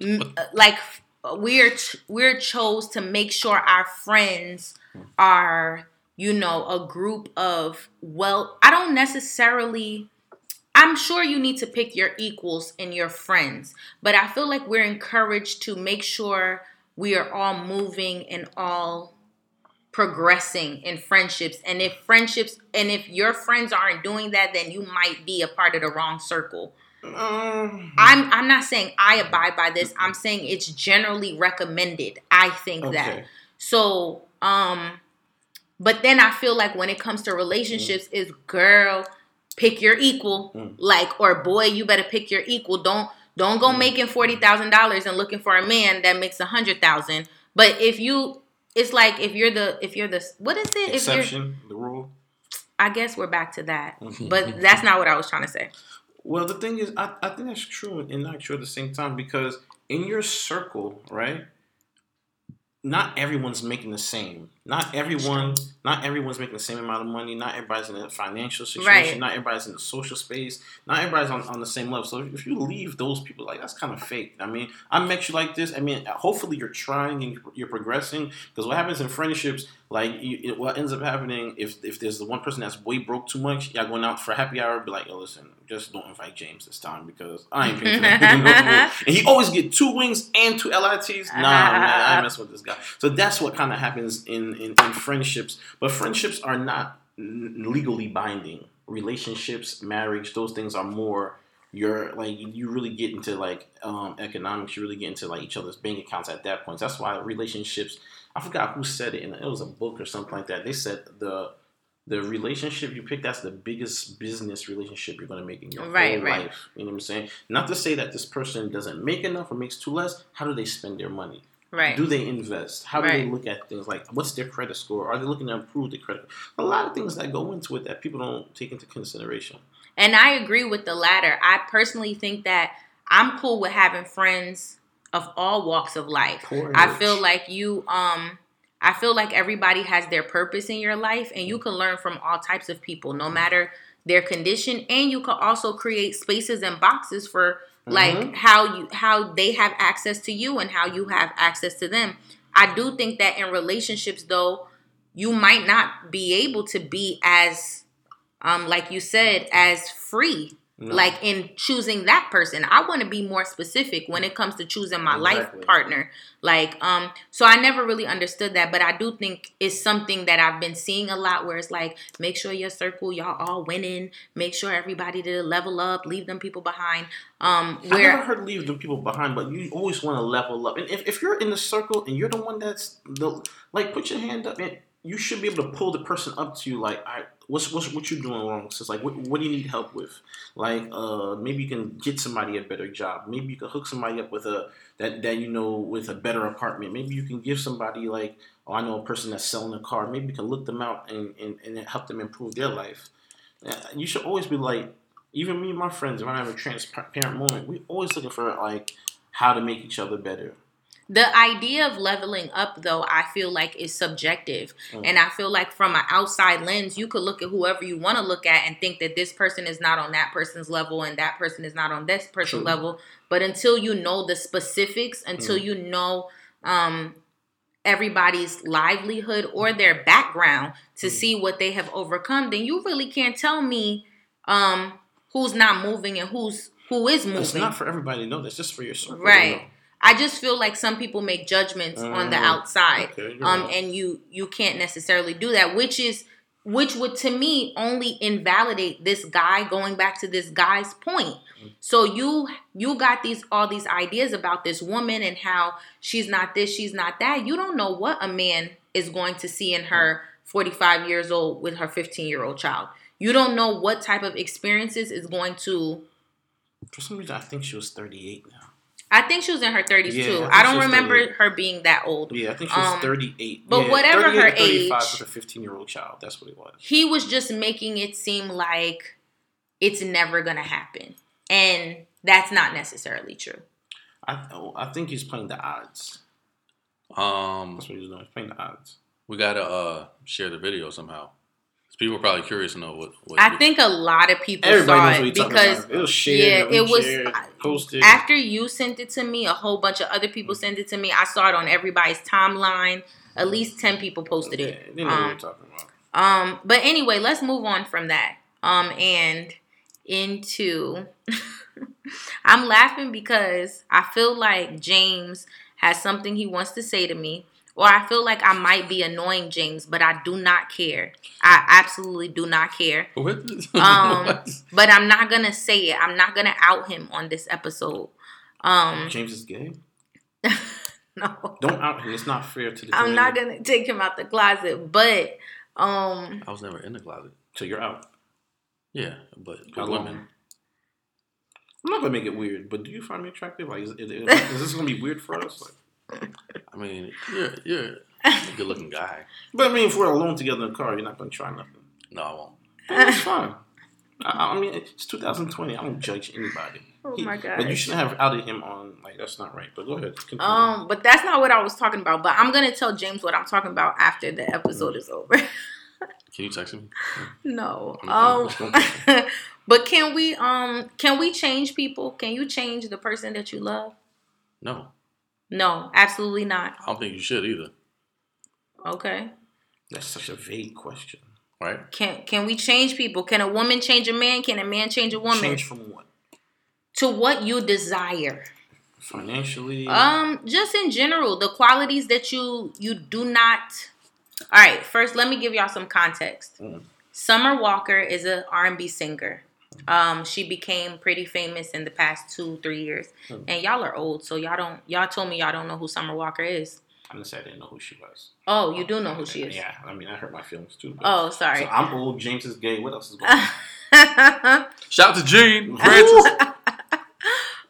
m- uh, like we're ch- we're chose to make sure our friends are you know a group of well I don't necessarily I'm sure you need to pick your equals and your friends, but I feel like we're encouraged to make sure we are all moving and all progressing in friendships. And if friendships and if your friends aren't doing that, then you might be a part of the wrong circle. Um, I'm I'm not saying I abide by this. I'm saying it's generally recommended. I think that. So, um but then I feel like when it comes to relationships is girl pick your equal Mm. like or boy you better pick your equal. Don't don't go Mm. making $40,000 and looking for a man that makes a 100,000. But if you it's like if you're the if you're the what is it? If you're Exception, the rule. I guess we're back to that. [LAUGHS] But that's not what I was trying to say. Well, the thing is, I, I think that's true and not true at the same time because in your circle, right? Not everyone's making the same. Not everyone. Not everyone's making the same amount of money. Not everybody's in a financial situation. Right. Not everybody's in the social space. Not everybody's on, on the same level. So if you leave those people, like that's kind of fake. I mean, I met you like this. I mean, hopefully you're trying and you're- progressing. Because what happens in friendships, like you, it, what ends up happening if if there's the one person that's way broke too much, y'all going out for happy hour, be like, yo, listen, just don't invite James this time because I ain't paying for that. [LAUGHS] and he always get two wings and two LITs. Nah, man, I [LAUGHS] mess with this guy. So that's what kind of happens in, in in friendships. But friendships are not n- legally binding. Relationships, marriage, those things are more. You're like you really get into like um, economics. You really get into like each other's bank accounts at that point. That's why relationships. I forgot who said it, and it was a book or something like that. They said the the relationship you pick that's the biggest business relationship you're going to make in your Right, whole right. life. You know what I'm saying? Not to say that this person doesn't make enough or makes too less. How do they spend their money? Right. Do they invest? How do they look at things like what's their credit score? Are they looking to improve the credit? A lot of things that go into it that people don't take into consideration. And I agree with the latter. I personally think that I'm cool with having friends of all walks of life. I feel like you um I feel like everybody has their purpose in your life and you can learn from all types of people no matter their condition and you can also create spaces and boxes for like Mhm. how you how they have access to you and how you have access to them. I do think that in relationships though you might not be able to be as um like you said as free No. like in choosing that person i want to be more specific when it comes to choosing my life partner like um so i never really understood that but i do think it's something that i've been seeing a lot where it's like make sure your circle y'all all winning make sure everybody to level up leave them people behind um I never heard leave them people behind, but you always want to level up. And if, if you're in the circle and you're the one that's the like, put your hand up and you should be able to pull the person up to you. Like, I what's what's what you're doing wrong? So it's like, what, what do you need help with? Like, uh, maybe you can get somebody a better job. Maybe you can hook somebody up with a that that you know with a better apartment. Maybe you can give somebody like, oh, I know a person that's selling a car. Maybe you can look them out and and, and help them improve their life. Uh, You should always be like, even me and my friends, if I have a transparent moment, we always looking for like how to make each other better. The idea of leveling up, though, I feel like is subjective. Mm. And I feel like from an outside lens, you could look at whoever you want to look at and think that this person is not on that person's level and that person is not on this person's True. level. But until you know the specifics, until Mm. you know um, everybody's livelihood or their background to Mm. see what they have overcome, then you really can't tell me um, who's not moving and who's who is moving. It's not for everybody to know. That's just for your circle. to Right. I just feel like some people make judgments on the Mm, outside, okay, um, right. and you you can't necessarily do that, which is which would to me only invalidate this guy. Going back to this guy's point, Mm. so you you got these all these ideas about this woman and how she's not this, she's not that. You don't know what a man is going to see in her 45 years old with her 15 year old child. You don't know what type of experiences is going to For some reason, I think she was 38 now. I think she was in her 30s Yeah, too. I I, don't remember 38. her being that old. Yeah, I think she was Um, 38. but yeah, whatever her or 35 age- with a 15 year old child. That's what it was. He was just making it seem like it's never going to happen. And that's not necessarily true. I oh, I think he's playing the odds. Um, That's what he's doing. He's playing the odds. we gotta uh share the video somehow. 'Cause People are probably curious to know what. what I think a lot of people Everybody saw knows what it because about. It was shared. yeah, it was shared, posted. after you sent it to me, a whole bunch of other people sent it to me. I saw it on everybody's timeline. At least 10 people posted Yeah, it. they know what Um, you're talking about. Um, but anyway, let's move on from that. Um, and into [LAUGHS] I'm laughing because I feel like James has something he wants to say to me, or I feel like I might be annoying James, but I do not care. I absolutely do not care. [LAUGHS] What? Um, but I'm not gonna say it. I'm not gonna out him on this episode. Um, James is gay. [LAUGHS] no, Don't out him. It's not fair to the. I'm not gonna take him out the closet, but um, I was never in the closet. So you're out. Yeah, but How with long? women. I'm not gonna make it weird, but do you find me attractive? Like, is, is, is this gonna be weird for us? Like, I mean, you're you're a good looking guy. but I mean, if we're alone together in the car, you're not gonna try nothing. No, I won't. It's fine. I, I mean, it's 2020. I don't judge anybody. Oh He- my god! But you shouldn't have outed him on like that's not right. But go ahead. Continue. Um, but that's not what I was talking about. But I'm gonna tell James what I'm talking about after the episode is over. [LAUGHS] Can you text me? no. I'm- Um, [LAUGHS] but can we um can we change people? Can you change the person that you love? No, No, absolutely not. I don't think you should either. Okay. that's such a vague question. Right? Can can we change people? Can a woman change a man? Can a man change a woman? Change from what? To what you desire. Financially. Um, just in general, the qualities that you you do not. All right, first let me give y'all some context. Mm. Summer Walker is a R&B singer. Um, she became pretty famous in the past two three years, Mm. and y'all are old, so y'all don't y'all told me y'all don't know who Summer Walker is. I'm gonna say I didn't know who she was. Oh, you do know who she is. Yeah, I mean, I hurt my feelings too. but- Oh, sorry. So I'm old. James is gay. What else is going on? [LAUGHS] Shout out to Gene Francis. [LAUGHS]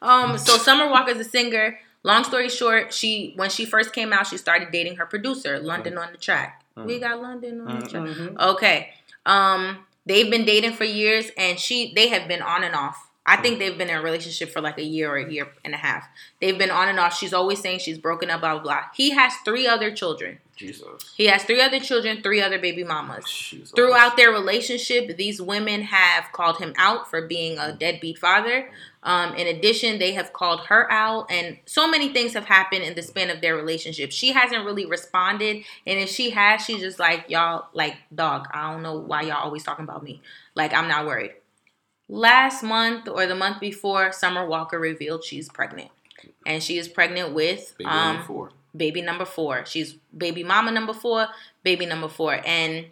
Um, so Summer Walker's a singer. Long story short, she when she first came out, she started dating her producer, London on the track. We got London on the track. Okay. Um, they've been dating for years, and she they have been on and off. I think mm. they've been in a relationship for like a year or a year and a half. They've been on and off. She's always saying she's broken up, blah blah. blah. He has three other children. Jesus. He has three other children, three other baby mamas. Jesus. Throughout their relationship, these women have called him out for being a deadbeat father. Um, in addition, they have called her out, and so many things have happened in the span of their relationship. She hasn't really responded, and if she has, she's just like, y'all, like, dog, I don't know why y'all always talking about me. Like, I'm not worried. Last month or the month before, Summer Walker revealed she's pregnant. And she is pregnant with Baby um, number four. baby number four. She's baby mama number four, baby number four. And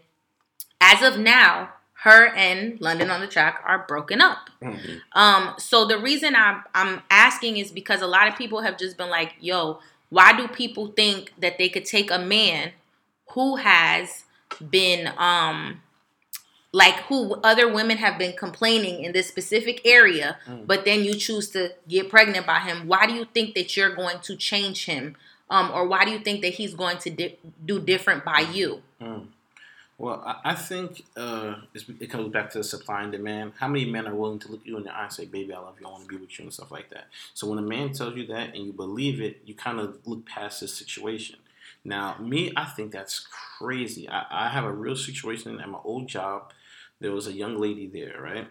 as of now, her and London on the track are broken up. Mhm. Um, so the reason I'm I'm asking is because a lot of people have just been like, yo, why do people think that they could take a man who has been um like who other women have been complaining in this specific area, Mm. but then you choose to get pregnant by him. Why do you think that you're going to change him? Um, or why do you think that he's going to di- do different by you? Mm. Well, I, think uh, it comes back to the supply and demand. How many men are willing to look you in the eye and say, "Baby, I love you. I want to be with you," and stuff like that. So when a man tells you that and you believe it, you kind of look past his situation. Now, me, I think that's crazy. I, I have a real situation at my old job. There was a young lady there, right?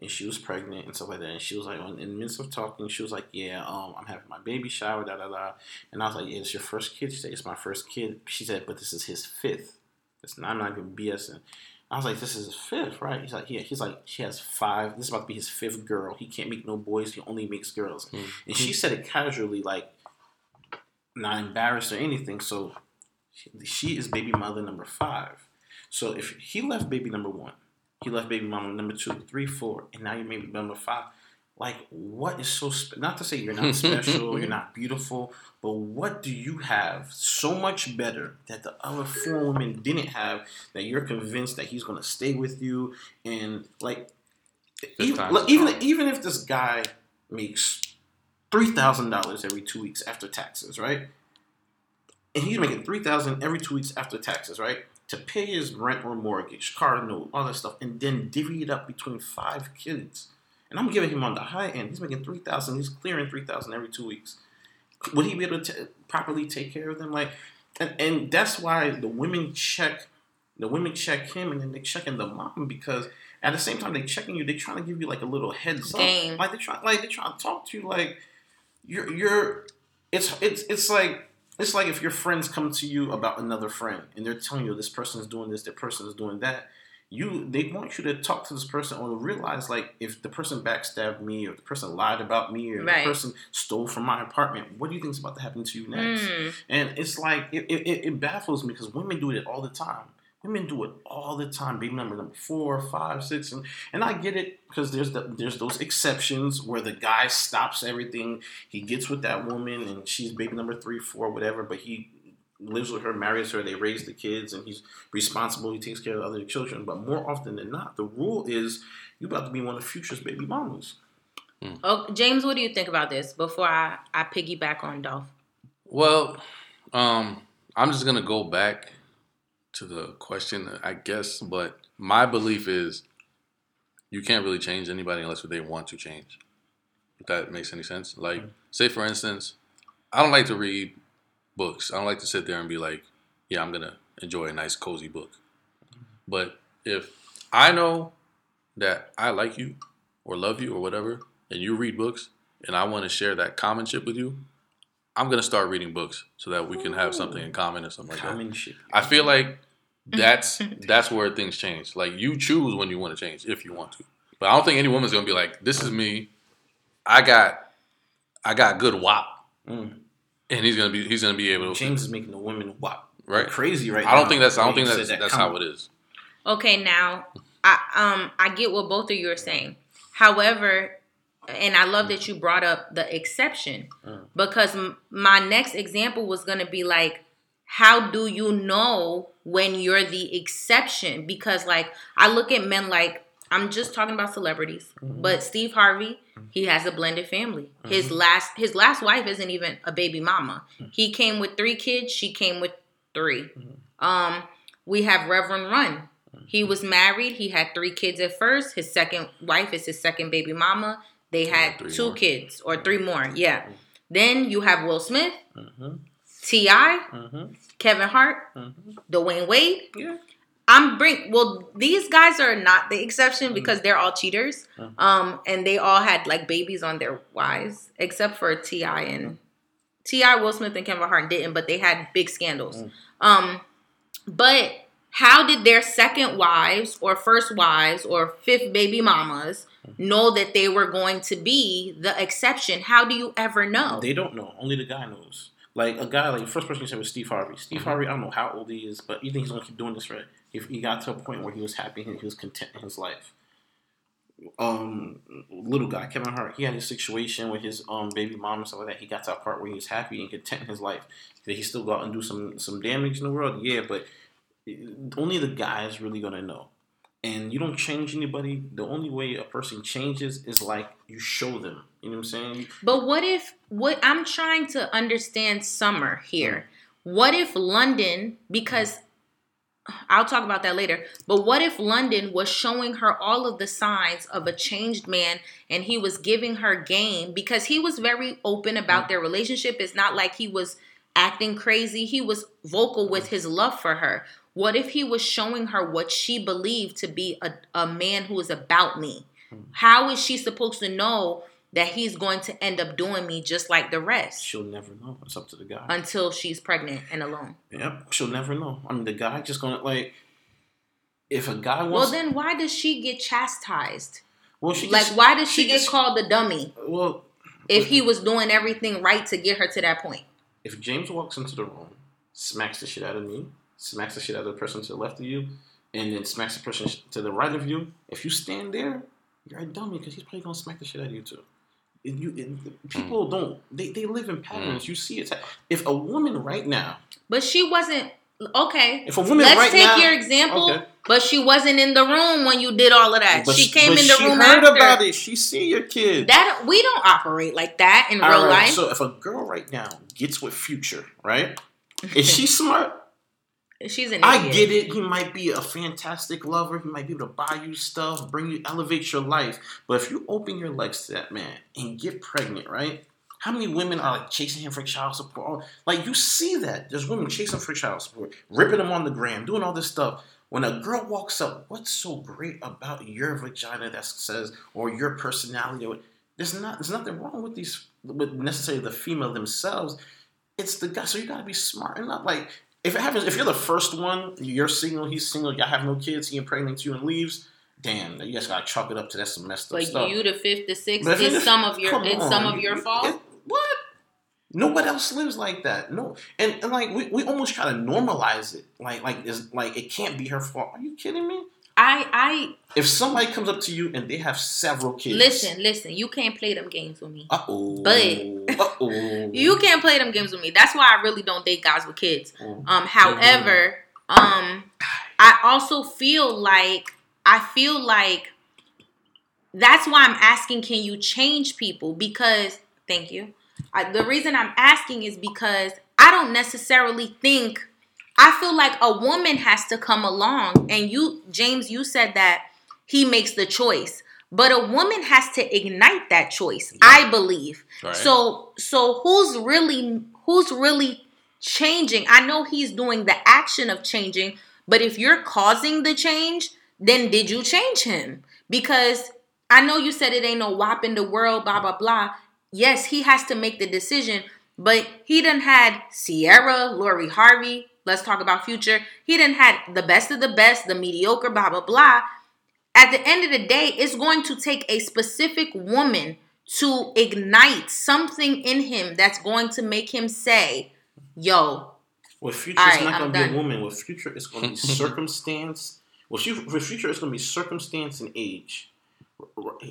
And she was pregnant and stuff like that. And she was like, in the midst of talking, she was like, "Yeah, um, I'm having my baby shower, da da da." And I was like, "Yeah, it's your first kid." She said, "It's my first kid." She said, "But this is his fifth. It's not, I'm not even BSing." I was like, "This is his fifth, right?" He's like, "Yeah." He's like, "She has five. This is about to be his fifth girl. He can't make no boys. He only makes girls." Mm. And she said it casually, like not embarrassed or anything. So she, she is baby mother number five. So if he left baby number one, he left baby mama number two, three, four, and now you're baby number five. Like, what is so spe- not to say you're not special, you're [LAUGHS] not beautiful, but what do you have so much better that the other four women didn't have that you're convinced that he's gonna stay with you and like even, like, even even if this guy makes three thousand dollars every two weeks after taxes, right? And he's making three thousand every two weeks after taxes, right? To pay his rent or mortgage, car note, all that stuff, and then divvy it up between five kids. And I'm giving him on the high end. He's making three thousand. He's clearing three thousand every two weeks. Would he be able to t- properly take care of them? Like, and, and that's why the women check, the women check him, and then they checking the mom because at the same time they're checking you, they're trying to give you like a little heads up. Like they try, like they're trying to talk to you like you're you're. It's it's it's like it's like if your friends come to you about another friend and they're telling you this person is doing this, that person is doing that. You they want you to talk to this person or realize like if the person backstabbed me or the person lied about me or Right. the person stole from my apartment, what do you think is about to happen to you next? Mm. And it's like it, it, it baffles me because women do it all the time. Women do it all the time. Baby number number four, five, six, and and I get it because there's the, there's those exceptions where the guy stops everything. He gets with that woman and she's baby number three, four, whatever. But he lives with her, marries her, they raise the kids, and he's responsible. He takes care of the other children. But more often than not, the rule is you're about to be one of future's baby mamas. Oh, James, what do you think about this? Before I, I piggyback on Dolph. Well, um, I'm just gonna go back to the question, I guess. But my belief is, you can't really change anybody unless they want to change. If that makes any sense. Like, say for instance, I don't like to read books. I don't like to sit there and be like, yeah, I'm gonna enjoy a nice cozy book. But if I know that I like you or love you or whatever, and you read books, and I want to share that common shit with you, I'm gonna start reading books so that we can have something in common or something like that. I feel like that's [LAUGHS] that's where things change. Like you choose when you want to change if you want to. But I don't think any woman's gonna be like, "This is me. I got, I got good wop," Mm. And he's gonna be he's gonna be able to James is making the women wop. right. Crazy right I don't now. think that's I don't think that's that that's how comment. it is. Okay, now I um I get what both of you are saying. However, and I love that you brought up the exception Mm. because m- my next example was going to be like how do you know when you're the exception because like I look at men like I'm just talking about celebrities, Mhm. but Steve Harvey, he has a blended family. His last his last wife isn't even a baby mama. He came with 3 kids, she came with 3. Um we have Reverend Run. He was married. He had three kids at first. His second wife is his second baby mama. They had three two more. kids or three more. Yeah. Then you have Will Smith, Mhm, T.I., mhm, Kevin Hart, mhm. Dwyane Wade. Yeah. I'm bring well, these guys are not the exception because they're all cheaters. Um, and they all had like babies on their wives, except for T.I. and T.I., Will Smith, and Kevin Hart didn't, but they had big scandals. Mm. Um, but how did their second wives or first wives or fifth baby mamas know that they were going to be the exception? How do you ever know? They don't know. Only the guy knows. Like a guy, like the first person you said was Steve Harvey. Steve Mm-hmm. Harvey, I don't know how old he is, but you think he's gonna keep doing this, right? If he got to a point where he was happy and he was content in his life. Um, little guy, Kevin Hart, he had a situation with his um baby mom and stuff like that. He got to a part where he was happy and content in his life. Did he still go out and do some some damage in the world? Yeah, but only the guy is really gonna know. and you don't change anybody. The only way a person changes is like you show them. You know what I'm saying? But what if what I'm trying to understand summer here. What if London because I'll talk about that later. But what if London was showing her all of the signs of a changed man and he was giving her game because he was very open about mm. their relationship. It's not like he was acting crazy. He was vocal with his love for her. What if he was showing her what she believed to be a, a man who is about me? Hmm. How is she supposed to know that he's going to end up doing me just like the rest She'll never know. It's up to the guy. until she's pregnant and alone? Yep, she'll never know. I mean, the guy just gonna like. If a guy Well, then why does she get chastised? well, she Like, why does she, she get called the dummy Well, if he was doing everything right to get her to that point? if James walks into the room, smacks the shit out of me, smacks the shit out of the person to the left of you, and then smacks the person to the right of you, if you stand there, you're a dummy because he's probably gonna smack the shit out of you too. And you, and hmm. people don't. They, they live in hmm. patterns. You see it. If a woman right now, But she wasn't okay. if a woman Let's right take now, your example. Okay. But she wasn't in the room when you did all of that. But she came but in the she room heard after. about it. She see your kid. That we don't operate like that in All real right, life. So if a girl right now gets with Future, right? Is she [LAUGHS] smart? She's an I idiot. get it. He might be a fantastic lover. He might be able to buy you stuff, bring you, elevate your life. But if you open your legs to that man and get pregnant, right? How many women are like chasing him for child support? Like you see that there's women chasing for child support, ripping them on the gram, doing all this stuff. When a girl walks up, what's so great about your vagina that says or your personality? Or there's not there's nothing wrong with these with necessarily the female themselves. It's the guy. So you gotta be smart enough. Like if it happens, if you're the first one, you're single, he's single, y'all have no kids, he impregnates you and leaves. Damn, you guys gotta chalk it up to that's some messed up But stuff. you, the fifth, the sixth, But it's some of your, it's some of your fault. it- what? Nobody else lives like that. No, and, and like we, we almost try to normalize it. Like like it's like it can't be her fault. Are you kidding me? I, I If somebody comes up to you and they have several kids, listen, listen. You can't play them games with me. Uh oh. But- uh oh. [LAUGHS] You can't play them games with me. That's why I really don't date guys with kids. Mm. Um, however, um, I also feel like I feel like that's why I'm asking, can you change people? Because thank you. I, the reason I'm asking is because I don't necessarily think I feel like a woman has to come along, and you, James, you said that he makes the choice, but a woman has to ignite that choice. I believe. Right. So so who's really who's really changing? I know he's doing the action of changing, but if you're causing the change, then did you change him? Because I know you said it ain't no whop in the world, blah blah blah. Yes, he has to make the decision, but he done had Ciara, Lori Harvey. Let's talk about future. He didn't had the best of the best, the mediocre, blah blah blah. At the end of the day, it's going to take a specific woman to ignite something in him that's going to make him say, "Yo, With future, All it's not going to be a woman. With future, it's going to be [LAUGHS] circumstance. Well, she, with future, it's going to be circumstance and age.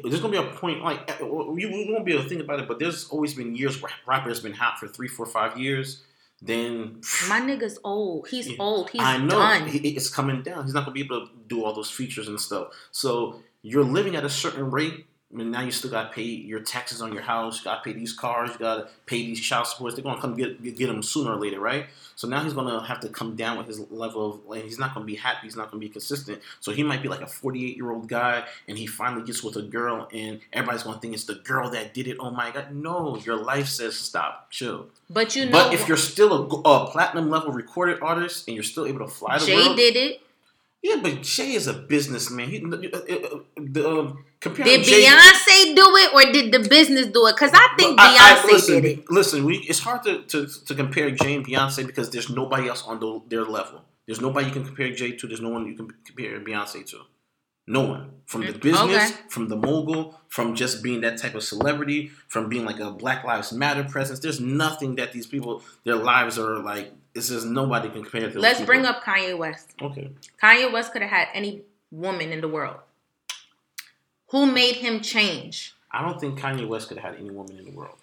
There's going to be a point like uh, you we won't be able to think about it, but there's always been years where rappers been hot for three, four, five years. Then my nigga's old. He's Yeah. old. He's I know done." he- it's coming down. He's not going to be able to do all those features and stuff. So you're living at a certain rate. And now you still got to pay your taxes on your house. You got to pay these cars. You got to pay these child supports. They're going to come get get him sooner or later, right? So now he's going to have to come down with his level of. Like, he's not going to be happy. He's not going to be consistent. So he might be like a 48 year old guy, and he finally gets with a girl, and everybody's going to think it's the girl that did it. Oh my god, no! Your life says stop, chill. but you know, But if you're still a, a platinum level recorded artist and you're still able to fly the Jay world, did it. Yeah, but Jay is a businessman. He, uh, uh, the, uh, Did Jay, Beyonce do it or did the business do it? Because I think But I- I- Beyonce listen, did it. Listen, we it's hard to, to, to compare Jay and Beyonce because there's nobody else on the, their level. There's nobody you can compare Jay to. There's no one you can compare Beyonce to. No one from the Mm, business, okay. from the mogul, from just being that type of celebrity, from being like a Black Lives Matter presence. There's nothing that these people, their lives are like. It's just nobody can compare to. Let's people. bring up Kanye West. Okay. Kanye West could have had any woman in the world. Who made him change? I don't think Kanye West could have had any woman in the world.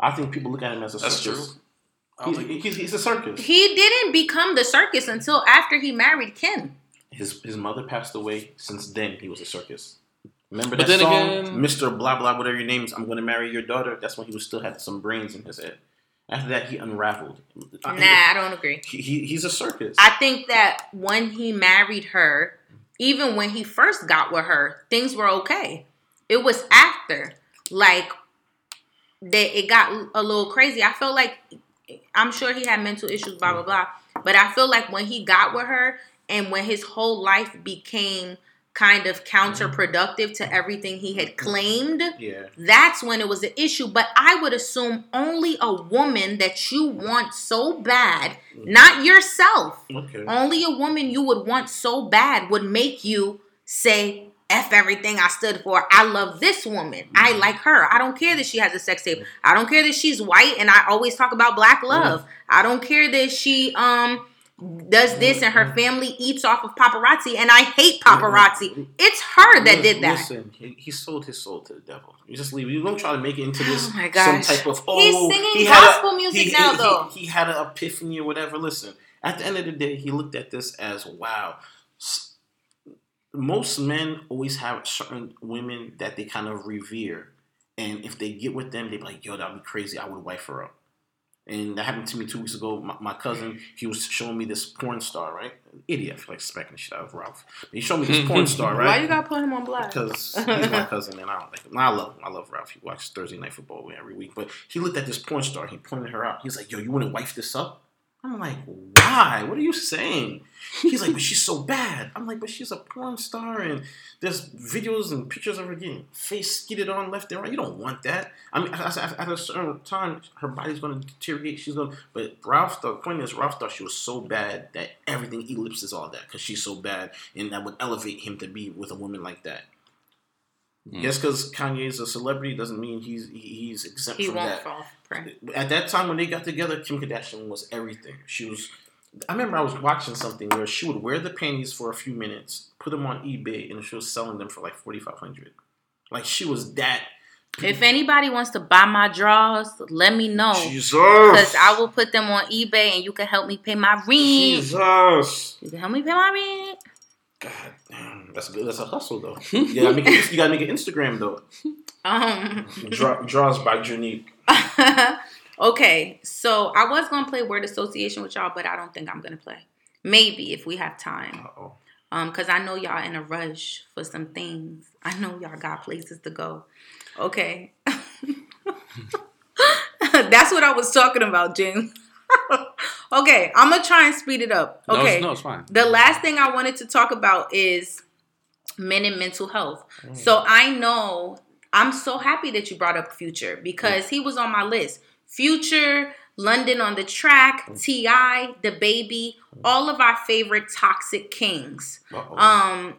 I think people look at him as a That's circus. true. He's, he's, he's a circus. He didn't become the circus until after he married Kim. His his mother passed away. Since then, he was a circus. Remember But that then song, again- Mister Blah Blah, whatever your name is. I'm gonna marry your daughter. That's when he was still had some brains in his head. After that, he unraveled. Nah, I don't agree. He, he, he's a circus. I think that when he married her, even when he first got with her, things were okay. It was after, like, that it got a little crazy. I felt like, I'm sure he had mental issues, blah blah blah. But I feel like when he got with her, and when his whole life became kind of mm-hmm. counterproductive to everything he had mm-hmm. claimed, yeah. that's when it was an issue. But I would assume only a woman that you want so bad, mm-hmm. not yourself, Okay. only a woman you would want so bad would make you say, F everything I stood for. I love this woman. I like her. I don't care that she has a sex tape. I don't care that she's white and I always talk about black love. I don't care that she um does this and her family eats off of paparazzi and I hate paparazzi. It's her that did that. Listen, he, he sold his soul to the devil. You just leave. You don't try to make it into this Oh my some type of oh. He's singing he had a- gospel music he- now, though. He, he had an epiphany or whatever. Listen, at the end of the day, he looked at this as wow. Most men always have certain women that they kind of revere, and if they get with them, they be like, "Yo, that'd be crazy. I would wife her up." And that happened to me two weeks ago. My, my cousin, he was showing me this porn star, right? Idiot, I feel like smacking the shit out of Ralph. But he showed me this [LAUGHS] porn star, right? Why you gotta put him on blast? because he's my cousin and I don't like him. I love him. I love Ralph. He watches Thursday Night Football every week. But he looked at this porn star. He pointed her out. He's like, "Yo, you wouldn't wife this up?" I'm like, "Why? What are you saying?" He's like, "But she's so bad." I'm like, "But she's a porn star, and there's videos and pictures of her getting face skidded on left and right. You don't want that. I mean, at at a certain time, her body's going to deteriorate. She's going. to But Ralph, the point is, Ralph thought she was so bad that everything ellipses all that because she's so bad, and that would elevate him to be with a woman like that. Mm. Just because Kanye's a celebrity doesn't mean he's he's exempt He from won't that. fall prey. At that time when they got together, Kim Kardashian was everything. She was. I remember I was watching something where she would wear the panties for a few minutes, put them on eBay, and she was selling them for like forty five hundred. Like she was that. If anybody wants to buy my drawers, let me know. Jesus. Because I will put them on eBay and you can help me pay my rent. Jesus. You can help me pay my rent. God damn, that's good. That's a hustle though. [LAUGHS] You gotta make it, you gotta make an Instagram though. Um Draw, draws by Junique. [LAUGHS] Okay, so I was gonna play word association with y'all, but I don't think I'm gonna play. Maybe if we have time. Uh-oh. Um, cause I know y'all in a rush for some things. I know y'all got places to go. Okay. [LAUGHS] That's what I was talking about, James. [LAUGHS] okay, I'm gonna try and speed it up. No, Okay. it's, no, it's fine. The last thing I wanted to talk about is men and mental health. So I know I'm so happy that you brought up Future because he was on my list. Future, London on the track, T.I., the baby, all of our favorite toxic kings. Uh-oh. Um,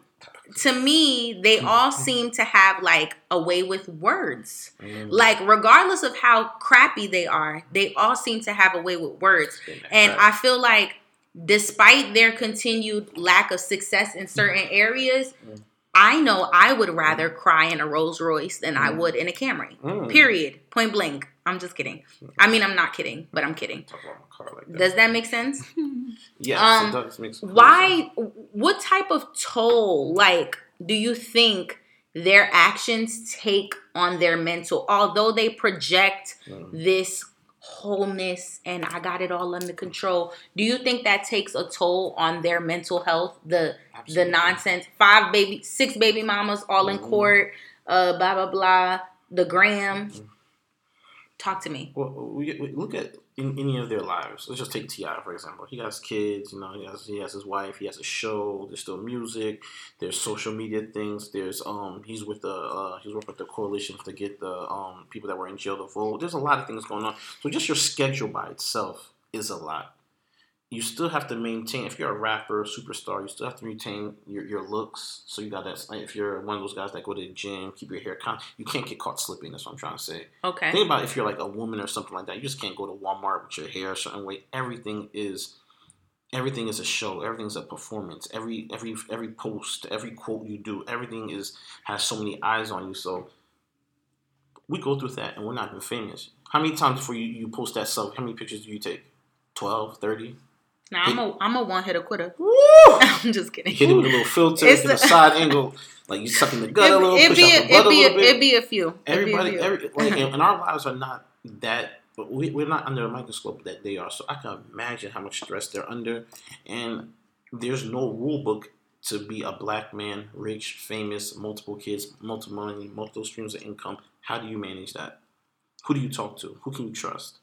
to me, they all seem to have like a way with words. Mm. Like regardless of how crappy they are, they all seem to have a way with words. And I feel like despite their continued lack of success in certain areas, Mm. I know I would rather cry in a Rolls Royce than I would in a Camry. Mm. Period. Point blank. I'm just kidding. I mean, I'm not kidding, but I'm kidding. Talk about my car like that. Does that make sense? [LAUGHS] yes, um, it does. Makes complete sense. Why? What type of toll, like, do you think their actions take on their mental? Although they project Mm. this wholeness and I got it all under control, do you think that takes a toll on their mental health? The Absolutely. the nonsense, five baby, six baby mamas, all in Mhm. court, uh, blah blah blah. The gram. Mhm. Talk to me. Well, we, we look at in any of their lives. Let's just take T.I. for example. He has kids. You know, he has he has his wife. He has a show. There's still music. There's social media things. There's um he's with the uh, he's working with the coalition to get the um people that were in jail to vote. There's a lot of things going on. So just your schedule by itself is a lot. You still have to maintain. If you're a rapper, superstar, you still have to maintain your, your looks. So you got that. If you're one of those guys that go to the gym, keep your hair con, you can't get caught slipping. That's what I'm trying to say. Okay. Think about if you're like a woman or something like that. You just can't go to Walmart with your hair a certain way. Everything is everything is a show. Everything's a performance. Every every every post, every quote you do, everything is has so many eyes on you. So we go through that and we're not even famous. How many times before you, you post that self, how many pictures do you take? 12, 30? Nah, I'm a I'm a one hitter quitter. Woo! [LAUGHS] I'm just kidding. Hit it with a little filter, It's a a- side angle, like you sucking the gut a little, It'd push be out a, the it'd a little a, bit. it'd be a few. It'd a Everybody, few. every, like, and, [LAUGHS] and our lives are not that. But we, we're not under a microscope that they are. So I can imagine how much stress they're under, and there's no rule book to be a black man, rich, famous, multiple kids, multiple money, multiple streams of income. How do you manage that? Who do you talk to? Who can you trust?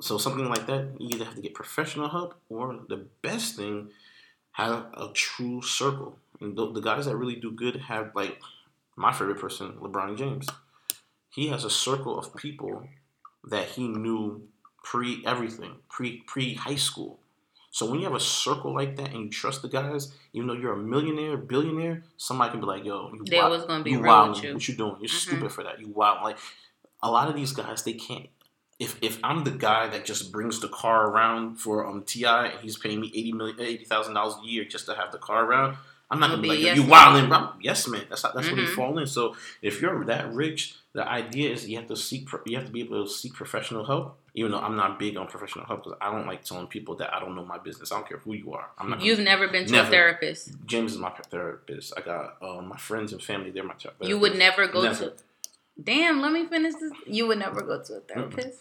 So something like that, you either have to get professional help, or the best thing, have a true circle. And the, the guys that really do good have like my favorite person, LeBron James. He has a circle of people that he knew pre everything, pre pre high school. So when you have a circle like that and you trust the guys, even though you're a millionaire, billionaire, somebody can be like, "Yo, you They wild- always gonna be you wild. you. What you doing? You're Mhm. stupid for that. You wild." Like a lot of these guys, they can't. If if I'm the guy that just brings the car around for um T.I. and he's paying me eighty million eighty thousand dollars a year just to have the car around, I'm not gonna be be like, yes "You man." wilding, bro." Yes, man. That's not, that's what Mhm. he fall in. So if you're that rich, the idea is you have to seek you have to be able to seek professional help. Even though I'm not big on professional help because I don't like telling people that I don't know my business. I don't care who you are. I'm not. Gonna, You've never been to Never. a therapist. James is my therapist. I got uh, my friends and family. They're my therapist. You would never go Never. to. Damn, let me finish this. You would never go to a therapist.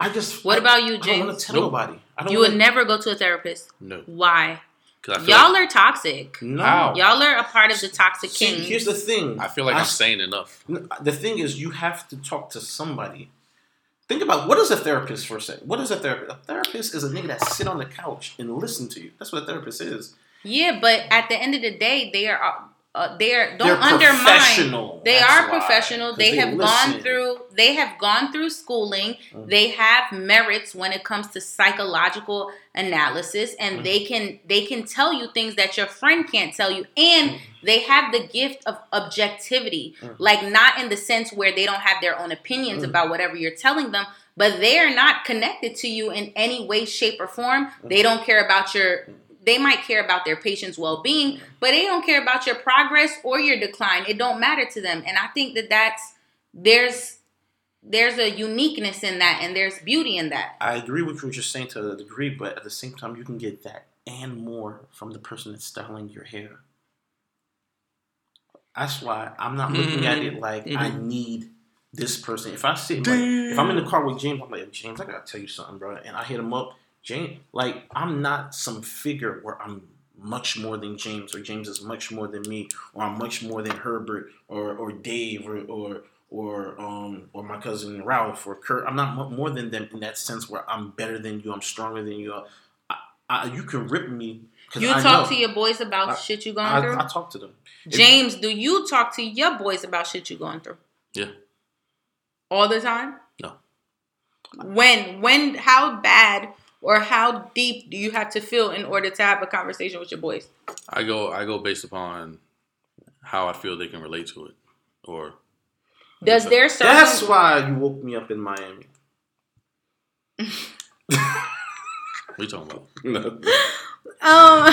I just. What I- about you, I don't want to tell Nope. nobody. I don't You would wanna- never go to a therapist. No, Why? because Y'all like, are toxic. No. Y'all are a part of the toxic See, king. here's the thing. I feel like I I'm saying enough. The thing is, you have to talk to somebody. Think about what is a therapist for a second. What is a therapist? A therapist is a nigga that sit on the couch and listen to you. That's what a therapist is. Yeah, but at the end of the day, they are uh, they are don't They're undermine. professional. They are professional. They, have listen. gone through they have gone through schooling. Mhm. They have merits when it comes to psychological analysis and Mhm. they can they can tell you things that your friend can't tell you and Mhm. they have the gift of objectivity. Mhm. Like not in the sense where they don't have their own opinions Mhm. about whatever you're telling them, but they are not connected to you in any way shape or form. They Mhm. don't care about your they might care about their patient's well-being but they don't care about your progress or your decline it don't matter to them and i think that that's there's there's a uniqueness in that and there's beauty in that I agree with what you're saying to a degree, but at the same time, you can get that and more from the person that's styling your hair. That's why I'm not looking at it like I Mhm. need this person. If I sit, like, if I'm in the car with James, I'm like, James, I gotta tell you something, bro. And I hit him up, James. Like, I'm not some figure where I'm much more than James, or James is much more than me, or I'm much more than Herbert, or or Dave, or or or um or my cousin Ralph or Kurt. I'm not more than them in that sense where I'm better than you. I'm stronger than you. I, I, you can rip me. you I talk know. to your boys about I- shit you going I, through I talk to them. james do you talk to your boys about shit you going through Yeah. all the time No. when when how bad or how deep do you have to feel in order to have a conversation with your boys I go I go based upon how I feel they can relate to it, or does their circle That's why you woke me up in Miami. what you talking about? No. um [LAUGHS]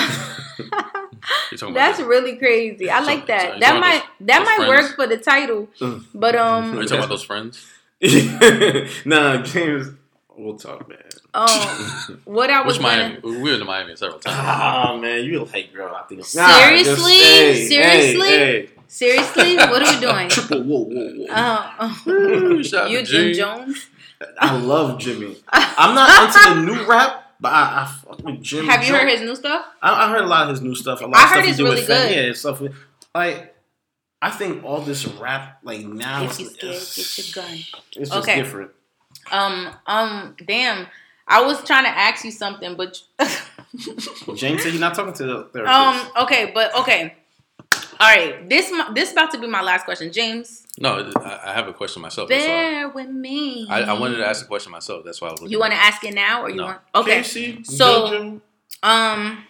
talking That's about? really crazy. I like that. that might about that those might friends? work for the title, Mm. but Are um you talking about those friends? [LAUGHS] nah, James. We'll talk, man. um [LAUGHS] what I was Which gonna Miami? We were in Miami several times. Ah, man, you like girl. I think. Seriously? Seriously? Hey, seriously, what are we doing? [LAUGHS] Triple whoa, whoa, whoa. Uh, Woo, [LAUGHS] you Jim G. Jones. I love Jimmy. I'm not into the new rap, but I, I fuck with Jimmy. Have you Jones. heard his new stuff? I, I heard a lot of his new stuff. A lot I of stuff heard he it's do really Fat- good. Yeah, stuff with like. I think all this rap like now If it's, you scared, get your gun. it's just Okay. different. Um, um, damn. I was trying to ask you something, but [LAUGHS] James said he's not talking to the therapist. um, okay, but okay. All right, this mi- this about to be my last question, James. No, I, I have a question myself. That's why. Bear with me. I, I wanted to ask a question myself. That's why I was. looking You want to ask it now, or you No. want? Okay. Casey, So- Jojo, Um.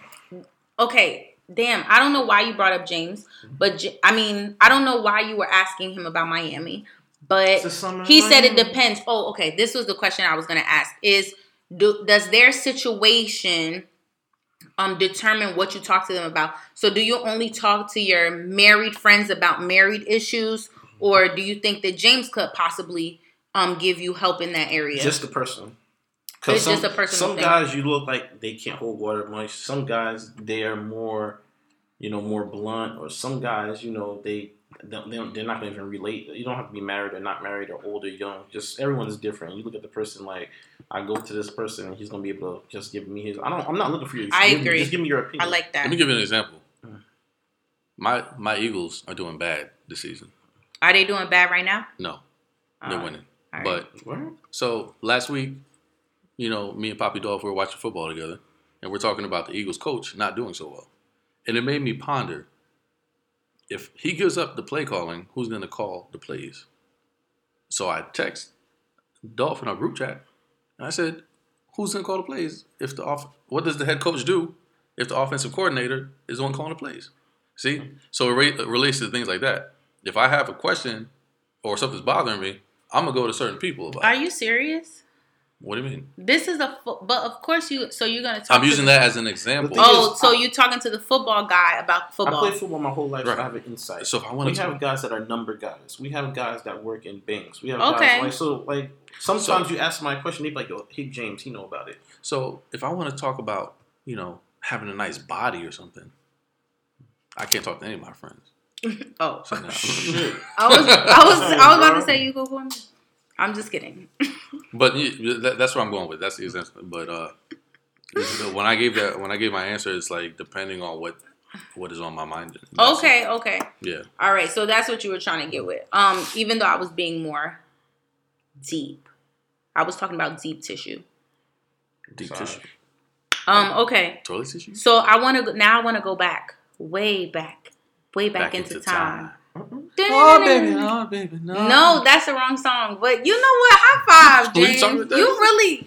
Okay. Damn. I don't know why you brought up James, but J- I mean, I don't know why you were asking him about Miami, it's but he of said it depends. Oh, okay. This was the question I was gonna ask: Is do, does their situation um determine what you talk to them about? So, do you only talk to your married friends about married issues, or do you think that James could possibly um give you help in that area? Just the person. 'Cause It's just a personal Some thing. guys you look like they can't hold water much. Some guys they are more, you know, more blunt. Or some guys, you know, they don't, they don't, they're not gonna even relate. You don't have to be married or not married or old or young. Just everyone's different. You look at the person like I go to this person and he's gonna be able to just give me his. I don't. I'm not looking for you. I Give agree. Just give me your opinion. I like that. Let me give you an example. Mm. My my Eagles are doing bad this season. Are they doing bad right now? No, they're Uh, winning. all right. But What? so last week, you know, me and Poppy Dolph were watching football together, and we're talking about the Eagles coach not doing so well, and it made me ponder: if he gives up the play calling, who's going to call the plays? So I text Dolph in our group chat, and I said, "Who's going to call the plays? If the off, what does the head coach do if the offensive coordinator is one calling the plays?" See, so it re- relates to things like that. If I have a question or something's bothering me, I'm gonna go to certain people about. it. Are you serious? What do you mean? This is a fo- but of course you. So you're gonna talk. I'm using the- that as an example. Oh, is, so I- you talking to the football guy about football? I football? played football my whole life, so Right. I have an insight. So if I want we to, have guys that are number guys. We have guys that work in banks. We have Okay. guys like so like sometimes you ask my question, they be like, "Yo, hey James, he know about it." so if I want to talk about, you know, having a nice body or something, I can't talk to any of my friends. [LAUGHS] oh, So now, Shit. I was, I was, I was about to say you go for me. I'm just kidding. [LAUGHS] but you- that, that's where I'm going with. That's the example. But uh, when I gave that, when I gave my answer, it's like depending on what what is on my mind. That's Okay, okay. Yeah. all right. So that's what you were trying to get with. Um, even though I was being more deep, I was talking about deep tissue. Deep Sorry. tissue. Um, okay. Toilet tissue. So I want to now. I want to go back, way back, way back, into, time. Oh baby, oh baby, no. No, that's the wrong song. But you know what? High five, James. You, really,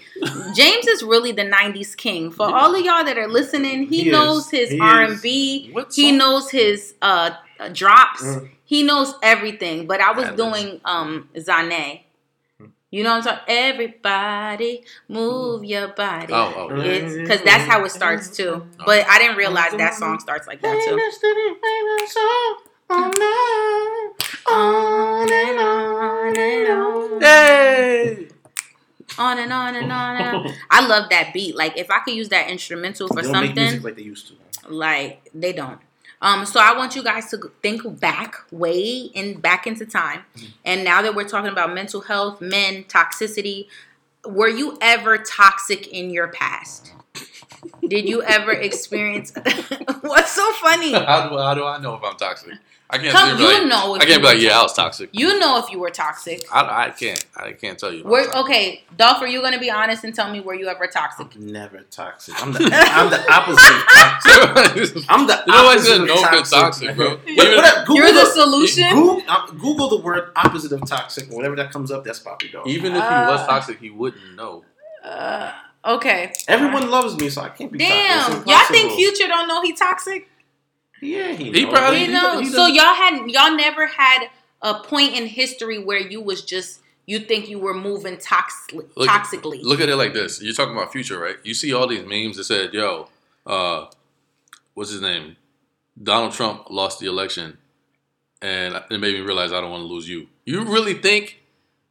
James is really the '90s king. For all of y'all that are listening, he, He knows is. his He R and B. What He knows his uh, drops. Mm. He knows everything. But I was Ad-libs. doing um Zhané. You know what I'm talking? Everybody, move your body. Oh, oh, yeah. It's because that's how it starts too. But I didn't realize that song starts like that too. On and on and on. Hey. On and on and on and on. [LAUGHS] I love that beat. Like if I could use that instrumental for They don't make music something, like they used to. like they don't. Um, so I want you guys to think back, way in back into time, and now that we're talking about mental health, men, toxicity, were you ever toxic in your past? Did you ever experience? [LAUGHS] What's so funny? [LAUGHS] How do, how do I know if I'm toxic? I can't. Come, be like, you know. If I can't you be like, were yeah, I was toxic. You know if you were toxic. I, I can't. I can't tell you. if I'm Were, toxic. okay, Dolph, are you gonna be honest and tell me were you ever toxic? I'm never toxic. I'm the, I'm the opposite of toxic. [LAUGHS] I'm the you know what? opposite No of good toxic, toxic, man. bro. [LAUGHS] What- Even- what- Google You're the solution. Google, uh, Google the word opposite of toxic. Whatever that comes up, that's Poppy Dog. Even if he was Uh, toxic, he wouldn't know. Uh, okay. Everyone loves me, so I can't be Damn, toxic. It's y'all think. Future don't know he toxic? Yeah, he, He knows. probably- You he know, he so y'all had y'all never had a point in history where you was just you think you were moving toxic Look- toxically. Look at it like this. You're talking about future, right? You see all these memes that said, "Yo, uh, what's his name? Donald Trump lost the election, and it made me realize I don't want to lose you." You really think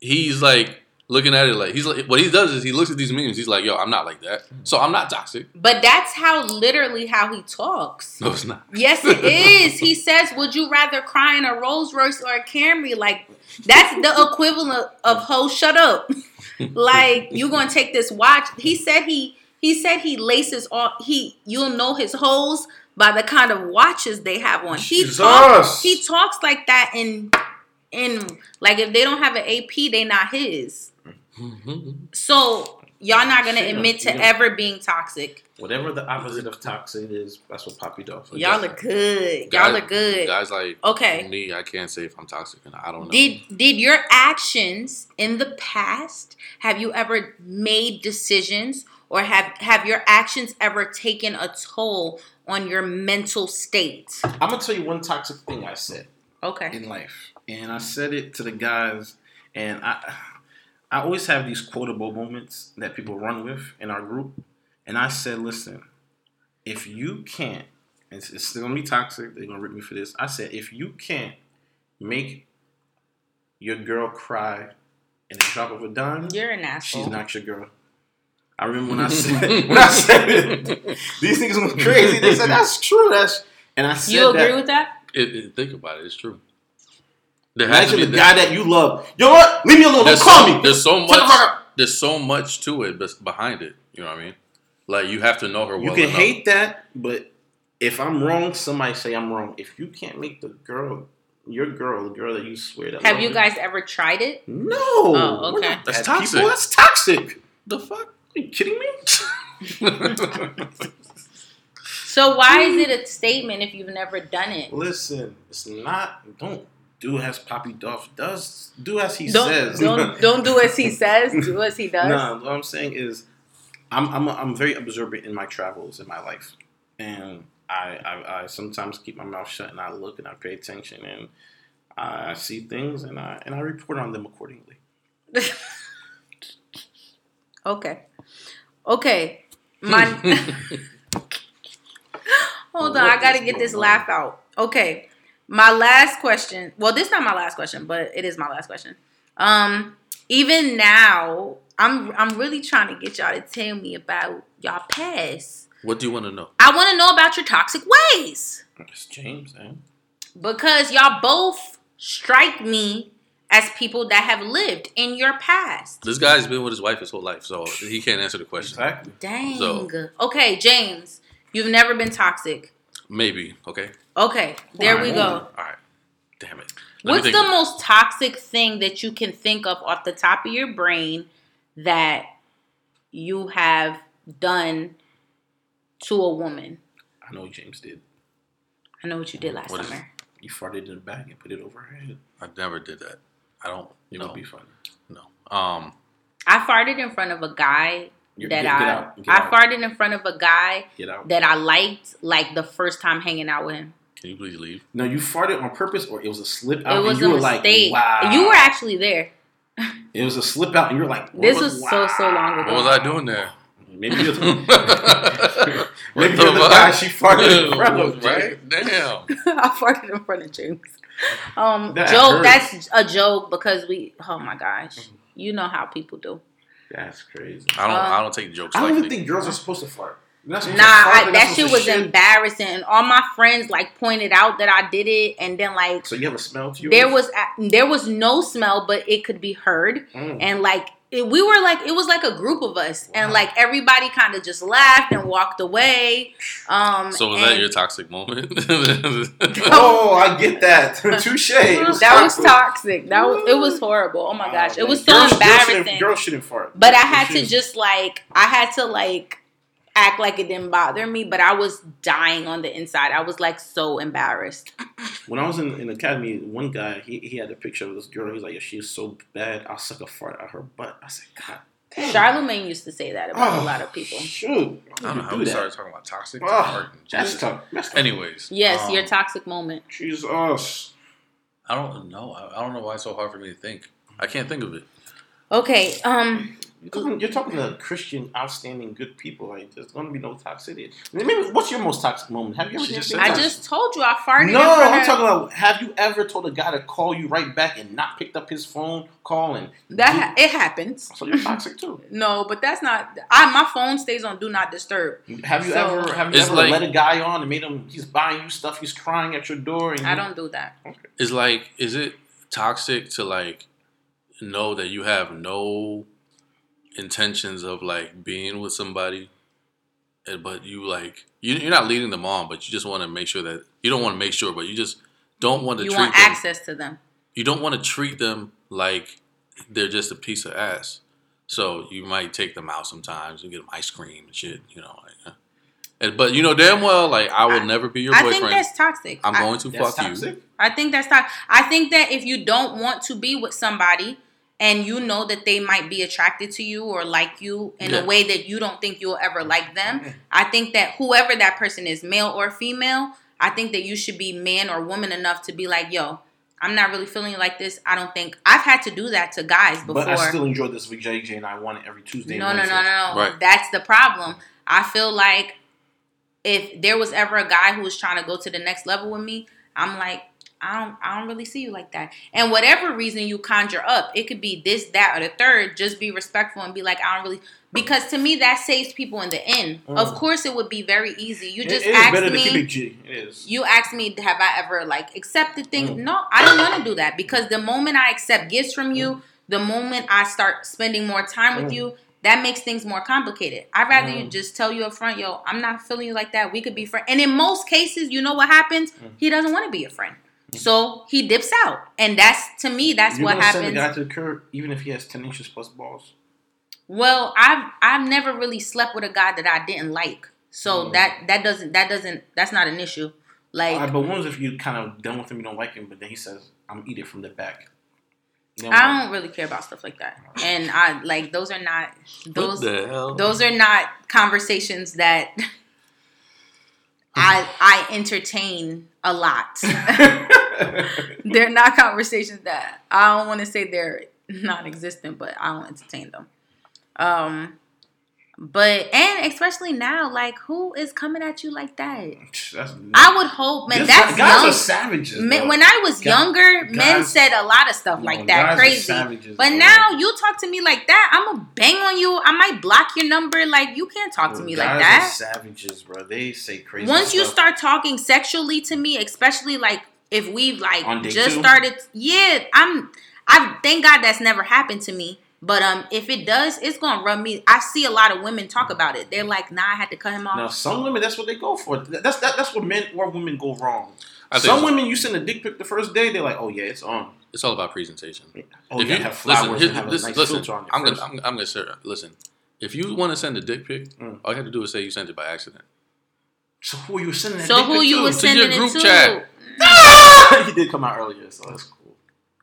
he's like looking at it like he's like what he does is he looks at these memes. He's like, "Yo, I'm not like that, so I'm not toxic." but that's how literally how he talks. No, it's not. Yes, it [LAUGHS] is. He says, "Would you rather cry in a Rolls Royce or a Camry?" Like that's the equivalent of "ho, shut up." [LAUGHS] like you gonna take this watch? He said he he said he laces all he. You'll know his holes by the kind of watches they have on. He Jesus. talks. He talks like that in in like if they don't have an AP, they not his. Mm-hmm. So y'all not gonna Shit, admit to yeah. ever being toxic. Whatever the opposite of toxic is, that's what Poppy does. Y'all are good. Y'all Guys- are good. Guys like Okay. me, I can't say if I'm toxic, and I don't know. Did did your actions in the past have you ever made decisions or have have your actions ever taken a toll on your mental state? I'm gonna tell you one toxic thing I said Okay. in life, and I said it to the guys, and I, I always have these quotable moments that people run with in our group, and I said, listen, if you can't, it's, it's still gonna be toxic. They're gonna rip me for this. I said, if you can't make your girl cry in a drop of a dime, You're an asshole. she's not your girl. I remember when I said [LAUGHS] when I said it, [LAUGHS] these niggas went crazy. They said that's true. That's and I said You agree that. with that? It, it- think about it. It's true. There has to Imagine the that- guy that you love. You know what? Leave me alone. Don't call so, me. There's so Shut the fuck much. There's so much to it bes- behind it. You know what I mean? Like you have to know her well You can enough. hate that, but if I'm wrong, somebody say I'm wrong. If you can't make the girl, your girl, the girl that you swear that Have you guys ever tried it? No. Oh, okay. That's toxic. People. That's toxic. the fuck. Are you kidding me? [LAUGHS] So why is [LAUGHS] it a statement if you've never done it? Listen, it's not. Don't do as Poppy Duff does. Do as he Don't, says. don't [LAUGHS] don't do as he says. Do as he does. No, what I'm saying is, I'm I'm I'm very observant in my travels in my life, and I I, I sometimes keep my mouth shut and I look and I pay attention and I see things and I and I report on them accordingly. [LAUGHS] Okay. Okay. My [LAUGHS] Hold on, I gotta get this laugh out. Okay. My last question. Well, this is not my last question, but it is my last question. Um, even now, I'm I'm really trying to get y'all to tell me about y'all past. What do you want to know? I want to know about your toxic ways It's James, man. because y'all both strike me as people that have lived in your past. This guy's been with his wife his whole life, so he can't answer the question. Exactly. Dang. So- Okay, James, you've never been toxic. Maybe. Okay. Okay, there we Alright. go. All right. Damn it. Let What's the think. most toxic thing that you can think of off the top of your brain that you have done to a woman? I know what James did. I know what you did last What is summer. You farted in the bag and put it over her head. I never did that. I don't. It know. would be funny. No. Um. I farted in front of a guy You're- that get, I out. Get I out. farted in front of a guy Get out. that I liked like the first time hanging out with him. Can you please leave? No, you farted on purpose, or it was a slip out. it was and you a were like, mistake. "Wow." You were actually there. It was a slip out, and you're like, This "What? was so, so long ago. What was I doing there? Maybe you're [LAUGHS] the, What maybe you're the fuck? guy she farted [LAUGHS] in front of, right? Damn. [LAUGHS] I farted in front of James. Um, That joke. hurts. That's a joke because we. Oh my gosh, you know how people do. That's crazy. I don't. Um, I don't take jokes I don't like even that. think girls are supposed to fart. You're not Nah, supposed to fart, I, that supposed shit was shit. embarrassing, and all my friends like pointed out that I did it, and then like So you have a smell to you? there was a- there was no smell, but it could be heard, Mm. and like it, we were like it was like a group of us, and like everybody kind of just laughed and walked away. Um, So was and that your toxic moment? [LAUGHS] Oh, I get that. [LAUGHS] Touche. It was that was toxic. toxic. That was it was horrible. Oh my Wow, gosh, it was so Girls- girls embarrassing. shouldn't- Girls shouldn't fart. But I had to just like I had to like act like it didn't bother me, but I was dying on the inside. I was like so embarrassed. [LAUGHS] When I was in, in academy, one guy he, he had a picture of this girl. He's like, "Yeah, she's so bad. I'll suck a fart out her butt." I said, "God damn." Charlemagne used to say that about Oh, a lot of people. Shoot, I don't know how do we that? started talking about toxic. Oh, Art and That's tough. That's tough. Anyways. Yes, um, your toxic moment. Jesus. I don't know. I I don't know why it's so hard for me to think. I can't think of it. Okay, um You're talking, you're talking to Christian, outstanding, good people. Like, there's going to be no toxicity. Maybe what's your most toxic moment? Have you ever She done just anything I said just told you I farted No, in front I'm of talking about. Have you ever told a guy to call you right back and not picked up his phone, calling? that ha- it happens. So you're toxic too. [LAUGHS] No, but that's not I my phone stays on do not disturb. Have you So- ever have you ever like- let a guy on and made him? He's buying you stuff. He's crying at your door. And I you- don't do that. It's like, is it toxic to like know that you have no intentions of like being with somebody, but you like you, you're not leading them on, but you just want to make sure that you don't want to make sure, but you just don't want to You treat want them. access to them. You don't want to treat them like they're just a piece of ass. So you might take them out sometimes and get them ice cream and shit, you know. Like, uh, and, but you know damn well, like I will I- never be your I boyfriend. I think that's toxic. I'm I- going to fuck toxic. you. I think that's not. I think that if you don't want to be with somebody and you know that they might be attracted to you or like you in Yeah. a way that you don't think you'll ever like them, I think that whoever that person is, male or female, I think that you should be man or woman enough to be like, yo, I'm not really feeling like this. I don't think I've had to do that to guys before. But I still enjoy this with JJ, and I want it every Tuesday. No, and no, no, no, no. Right. That's the problem. I feel like if there was ever a guy who was trying to go to the next level with me, I'm like, I don't I don't really see you like that. And whatever reason you conjure up, it could be this, that, or the third. Just be respectful and be like, I don't really because to me that saves people in the end. Mm. Of course, it would be very easy. You just it asked me. to keep it G. It is. You asked me, have I ever like accepted things? Mm. No, I don't want to do that because the moment I accept gifts from you, the moment I start spending more time with Mm. you, that makes things more complicated. I'd rather you Mm. just tell you up front, yo, I'm not feeling you like that. We could be friends. And in most cases, you know what happens? Mm. He doesn't want to be a friend. So he dips out. And that's to me, that's You're what gonna send happens. a guy to the curb even if he has ten inches plus balls. Well, I've I've never really slept with a guy that I didn't like. So Mm. that that doesn't that doesn't that's not an issue. Like Alright, but what if you kind of done with him, you don't like him, but then he says, "I'm eat it from the back." You know I what? don't really care about stuff like that. And I like those are not those what the hell? those are not conversations that [LAUGHS] I I entertain a lot. [LAUGHS] [LAUGHS] they're not conversations that I don't want to say they're non-existent, but I don't entertain them. Um but and especially now, like who is coming at you like that? That's, I would hope, man. That's guys young. are savages. When I was Guy- younger, men said a lot of stuff like guys that, crazy. savages, But bro. now you talk to me like that, I'm gonna bang on you. I might block your number. Like you can't talk to me guys like that. savages, bro. They say crazy. Once you start talking sexually to me, especially like if we've like just two? started, yeah, I'm. I thank God that's never happened to me. But um, if it does, it's gonna rub me. I see a lot of women talk about it. They're like, "Nah, I had to cut him off." Now, some women, that's what they go for. That's that, that's where men or women go wrong. I Some it's- women, you send a dick pic the first day, they're like, "Oh yeah, it's on." It's all about presentation. Oh, if you you have flowers listen, and have a listen, nice listen, filter on it. I'm gonna. I'm, I'm gonna say, listen. If you want to send a dick pic, Mm. all you have to do is say you sent it by accident. So who are you sending that so dick who pic you to? was To your sending group it chat. to? [LAUGHS] he did come out earlier, so that's cool.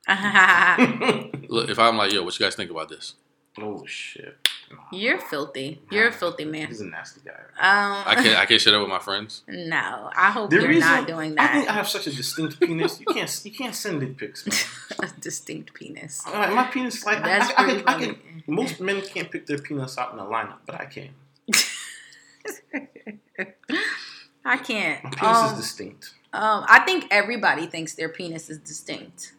[LAUGHS] Look, if I'm like, yo, what you guys think about this? oh shit, You're filthy. You're a filthy man. He's a nasty guy. Um, I can't, I can't share that with my friends. no, I hope The you're reason not doing I think that. I have such a distinct penis. You can't you can't send dick pics, man. [LAUGHS] A distinct penis. Like, my penis, like That's I, I, I, can, I can. Most men can't pick their penis out in a lineup, but I can. [LAUGHS] I can't. My penis Um, is distinct. um, I think everybody thinks their penis is distinct.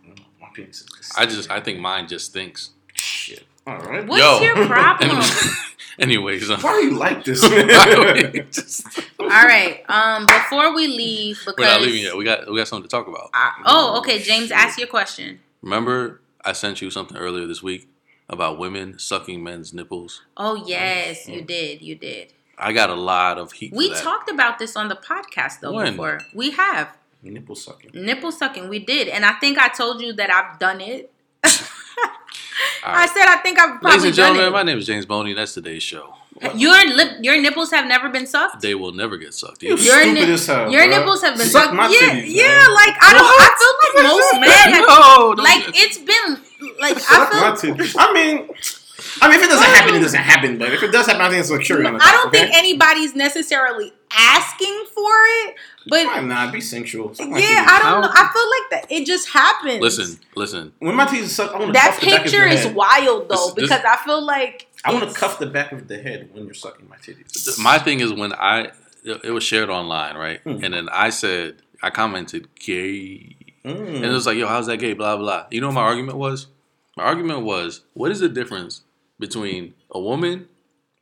My penis. I just, I think mine just thinks. shit. All right. What's Yo. your problem? [LAUGHS] Anyways, um, Why [LAUGHS] are you like this, [LAUGHS] just, All right. Um, before we leave, because we're not leaving yet. We got, we got something to talk about. I- oh, okay. James, ask your question. Remember, I sent you something earlier this week about women sucking men's nipples. Oh yes, you did. You did. I got a lot of heat. We for that. talked about this on the podcast though When? before. We have Nipple sucking. nipple sucking. We did, and I think I told you that I've done it. [LAUGHS] All I said I think I've probably Ladies and gentlemen, my name is James Boney. That's today's show. it. [LAUGHS] Your lip, your nipples have never been sucked. They will never get sucked. You either. Your stupid ni- as hell. Your bro. nipples have been Suck sucked. yeah, titties, yeah. man. Like I don't. I feel like most men. Have, No, like it's been like Suck I feel. I mean, I mean, if it doesn't happen, it doesn't happen. But if it does happen, I think it's a the I don't think anybody's necessarily asking for it, but Why not? Be sensual. Suck yeah, titties. I don't know. I feel like that. It just happens. Listen, listen. When my teeth suck, I want to that cuff the back of picture your is head. wild though This- this- because I feel like I want to it's- cuff the back of the head when you're sucking my titties. My thing is when I it was shared online, right? Mm. And then I said I commented gay, Mm. and it was like, "Yo, how's that gay?" Blah blah. You know what my argument was? My argument was, what is the difference between a woman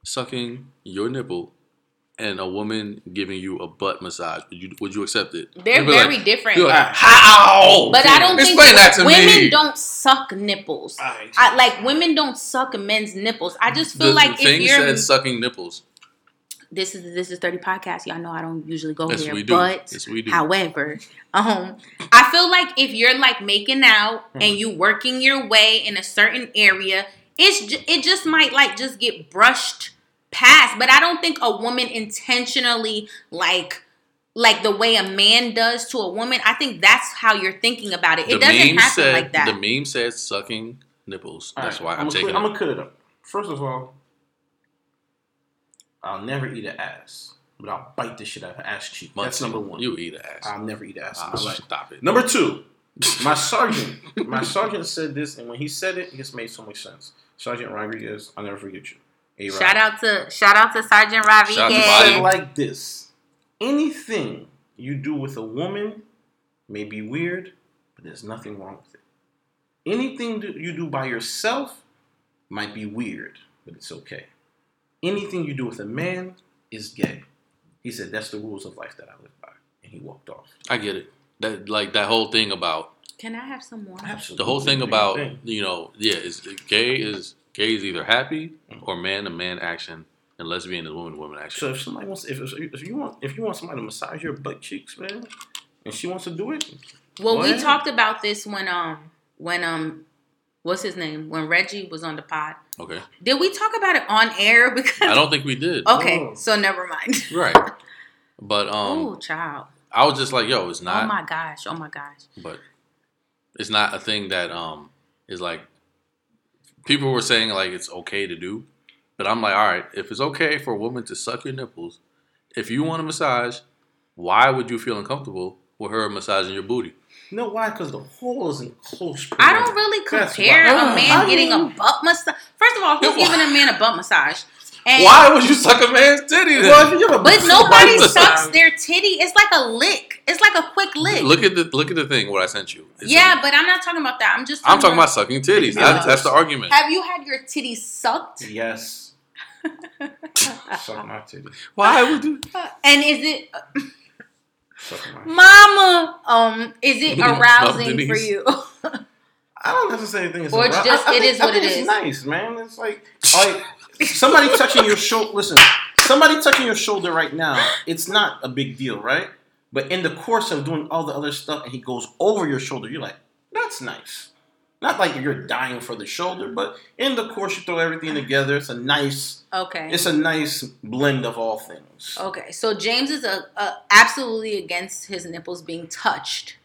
sucking your nipple and a woman giving you a butt massage? Would you would you accept it? they're very like, different. like, how? but I don't Explain think that to women me. don't suck nipples. I- I, like women don't suck men's nipples. I just feel the, like the thing if you're said sucking nipples. this is this is 30 podcast y'all know i don't usually go Yes, here we do. but Yes, we do. however um i feel like if you're like making out Hmm. and you working your way in a certain area it's ju- it just might like just get brushed past but i don't think a woman intentionally like like the way a man does to a woman i think that's how you're thinking about it it the doesn't meme happen said like that the meme said sucking nipples. All That's right, why I'm, gonna taking clear, it. I'm gonna cut it up. First of all, I'll never eat an ass, but I'll bite the shit out of an ass cheek. That's Muncie, number one. You eat an ass. I'll never eat an ass Ah, in my life. stop it. Number two, [LAUGHS] my sergeant. my sergeant said this, and when he said it, it just made so much sense. Sergeant Rodriguez, I'll never forget you. A-Rod. shout out to shout out to sergeant ravi Shout out to He like this: anything you do with a woman may be weird, but there's nothing wrong with it. Anything you do by yourself might be weird, but it's okay. Anything you do with a man is gay. He said, That's the rules of life that I live by. And he walked off. I get it. That like that whole thing about Can I have some more? Absolutely. the whole thing about thing. you know yeah is gay is gay is either happy or man to man action and lesbian is woman to woman action. So if somebody wants, if, if you want, if you want somebody to massage your butt cheeks, man, and she wants to do it, Well, we ahead. talked about this when um when um what's his name when Reggie was on the pod. Okay, Did we talk about it on air? [LAUGHS] Because I don't think we did. okay, Oh. so never mind. [LAUGHS] Right, but um, oh, child! I was just like, yo, it's not. oh my gosh! Oh my gosh! but it's not a thing that um is like people were saying like it's okay to do but i'm like all right if it's okay for a woman to suck your nipples if you want a massage why would you feel uncomfortable with her massaging your booty No, why? Because the hole is in close. I don't really compare a man I getting a butt massage. First of all, who's giving a man a butt massage? And, why would you suck a man's titty then? Well, if you have a But full nobody body sucks massage- their titty. It's like a lick. It's like a quick lick. look at the look at the thing what i sent you It's yeah, a- but I'm not talking about that. I'm just. i'm talking about sucking titties that's, that's the argument Have you had your titties sucked? Yes. [LAUGHS] Suck my titty. why would you And is it, Suck my. Mama? Um, is it [LAUGHS] arousing for you? I don't necessarily think it's. Or it's arousing. just- I, I it think, is I what think it it's is. Nice, man. It's like like somebody touching your shoulder. Listen, somebody touching your shoulder right now. It's not a big deal, right? But in the course of doing all the other stuff, and he goes over your shoulder, you're like, that's nice. Not like you're dying for the shoulder, but in the course, you throw everything together. It's a nice. okay. It's a nice blend of all things. Okay. So James is a, a absolutely against his nipples being touched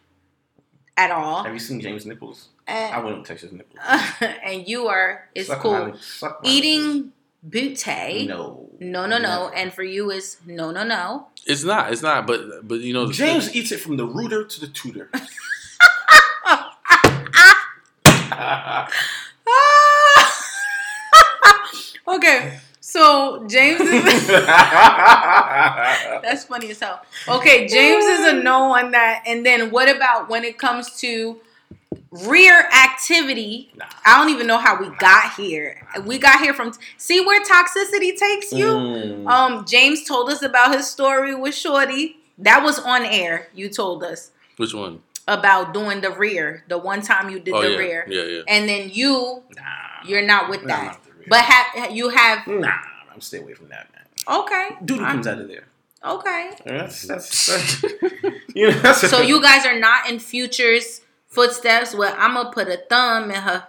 at all. Have you seen James nipples? Eh. I And, wouldn't touch his nipples. [LAUGHS] and you are it's Suck cool. my Eating butte. No, No. no, no. Never. And for you is no, no, no. It's not it's not but but you know the James eats it from the rooter to the tutor. [LAUGHS] okay. So James is [LAUGHS] that's funny as hell. Okay, James is a no on that. And then what about when it comes to rear activity? Nah. I don't even know how we got here. We got here from see where toxicity takes you. Mm. Um, James told us about his story with Shorty. That was on air. You told us which one? about doing the rear, the one time you did Oh the yeah, rear, yeah, yeah. and then you nah, you're not with that. not. But have you have nah, I'm stay away from that, man. okay, Dude I'm- comes out of there. okay. That's that's, [LAUGHS] that's [LAUGHS] you know. So you guys are not in Future's footsteps. Well, I'm gonna put a thumb in her.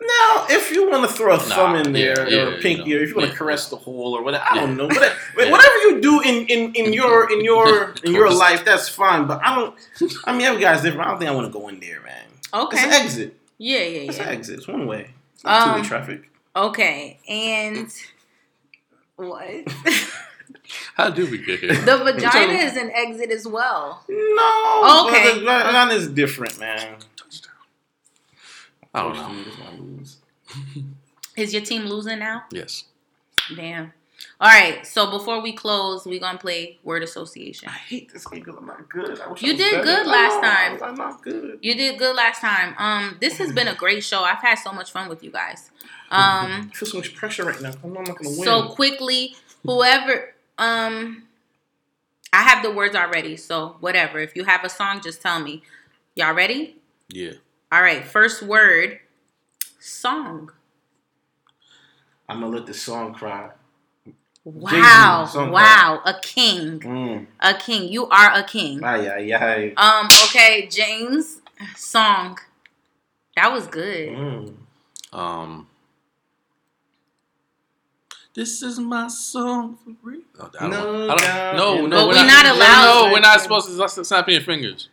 now if you want to throw a thumb in there yeah, or a pinky, you know, or if you want to yeah, caress the hole or whatever, I don't know. Whatever, [LAUGHS] Yeah. whatever you do in, in, in [LAUGHS] your in your in your life, that's fine. But I don't. I mean, every guy's different. I don't think I want to go in there, man. It's an Okay. exit. Yeah, yeah, It's an yeah. exit. It's one way. It's not two Um, way traffic. Okay, and what? [LAUGHS] [LAUGHS] How do we get here? the vagina is an exit as well. No. Okay. but the- None is different, man. Touchdown. I don't know. Lose, lose. [LAUGHS] Is your team losing now? Yes. Damn. All right. So before we close, we gonna play word association. I hate this game because I'm not good. I I You did better. good last time. I'm not good. You did good last time. Um, this has been a great show. I've had so much fun with you guys. Um, I feel so much pressure right now. I know I'm not gonna win. so quickly, whoever um, I have the words already. So whatever. If you have a song, just tell me. Y'all ready? Yeah. All right. First word, song. I'm gonna let the song cry. Wow. song wow. A king. Mm. A king. You are a king. Ay, ay, ay. Um, okay, James, song. That was good. Mm. Um. This is my song for real. Oh, I don't, No I don't, doubt no, no, But we're we not allowed- No, we're not supposed to s- snap your fingers.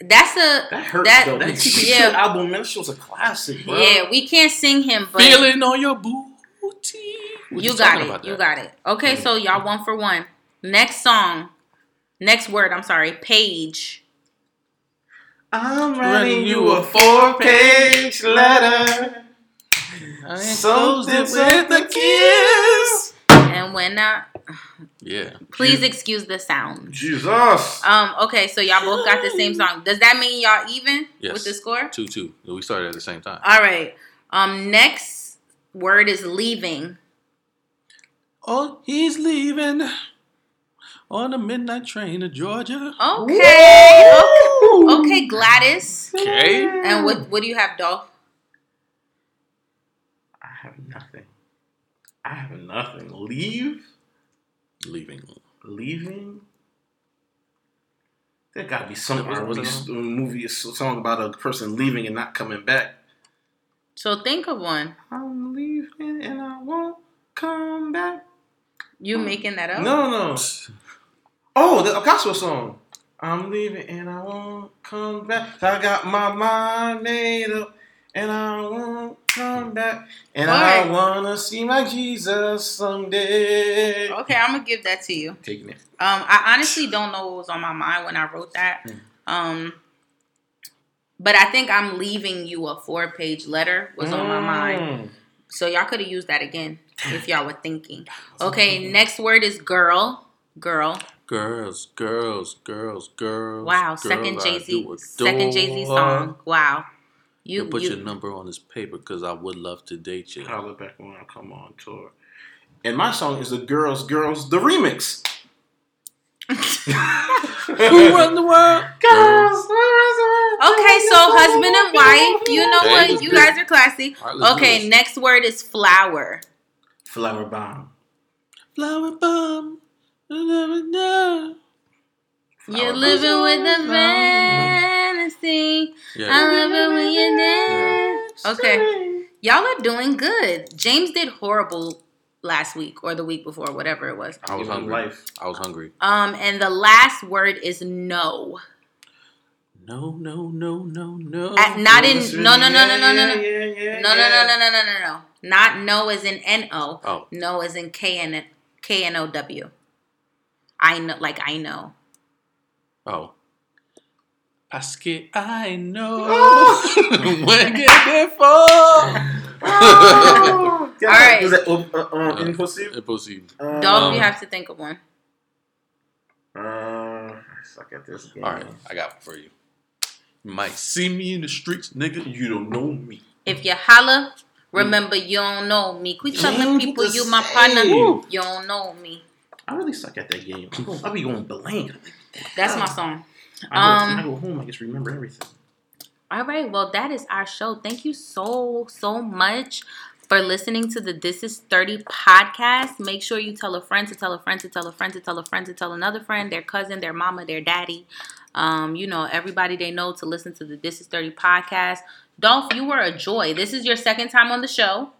That's a That hurts That- though. That TP2 yeah. album, man, that shit was a classic, bro. yeah. We can't sing him, but Feeling on your booty. What you got it. You got it. Okay, Mm. so y'all one for one. Next song. Next word. I'm sorry. Page. I'm writing you a four-page letter. I ain't Something it with a something kiss. And when I Yeah. Please excuse the sound. Jesus. Um. Okay, so y'all both got the same song. Does that mean y'all even Yes. with the score? Two two. We started at the same time. All right. Um. Next word is leaving. Oh, he's leaving on the midnight train to Georgia. Okay. Okay, okay, Gladys. Okay. And what what do you have, Dolph? I have nothing. I have nothing. Leave? Leaving. Leaving? There gotta be some Was it- was it R&B movie a song about a person leaving and not coming back. So think of one. I'm leaving and I won't come back. You making that up? No, no. Oh, the a gospel song. I'm leaving and I won't come back. I got my mind made up and I won't come back. And I wanna see my Jesus someday. Okay, I'm gonna give that to you. Taking it. Um, I honestly don't know what was on my mind when I wrote that. Mm. Um, but I think I'm leaving you a four page letter was on my mind. Mm. So y'all could have used that again if y'all were thinking. Okay, next word is girl. Girl. Girls, girls, girls, girls. Wow, girls second Jay Z, second Jay Z song. Wow. You, You, put you your number on this paper because I would love to date you. Holla back when I come on tour. And my song is the Girls, Girls, the remix. [LAUGHS] Who run the world? Girls, Okay, so husband and wife. You know Hey, what? You do guys are classy. All right, Okay, next word is flower. Flower bomb. Flower bomb. I never know. You're Flower living with the bomb. fantasy. Yeah. I love it when you dance. Okay. Y'all are doing good. James did horrible last week or the week before, whatever it was. I was hungry. life. I was hungry. Um, and the last word is no. No, no, no, no, no. At, not in no no no no no no no no no no no no no no no. Not no as in N O. Oh. No as in K N K N O W. I know, like I know. Oh. Parce que I know Oh. when get there for. Oh, God. All right. Was that uh, uh, Uh, impossible? Impossible. Uh, Dog, Um, you have to think of one. Uh, I suck at this game. All right, I got one for you. You might see me in the streets, nigga. You don't know me. If you holla, remember you don't know me. Quit telling James people you my partner. save. You don't know me. I really suck at that game. I go- I be going blank. That's my song. I go, Um, I go home. I just remember everything. All right, well, that is our show. Thank you so, so much for listening to the This Is 30 podcast. Make sure you tell a friend to tell a friend to tell a friend to tell a friend to tell another friend, their cousin, their mama, their daddy. Um, you know, everybody they know to listen to the This Is 30 podcast. Dolph, you were a joy. This is your second time on the show.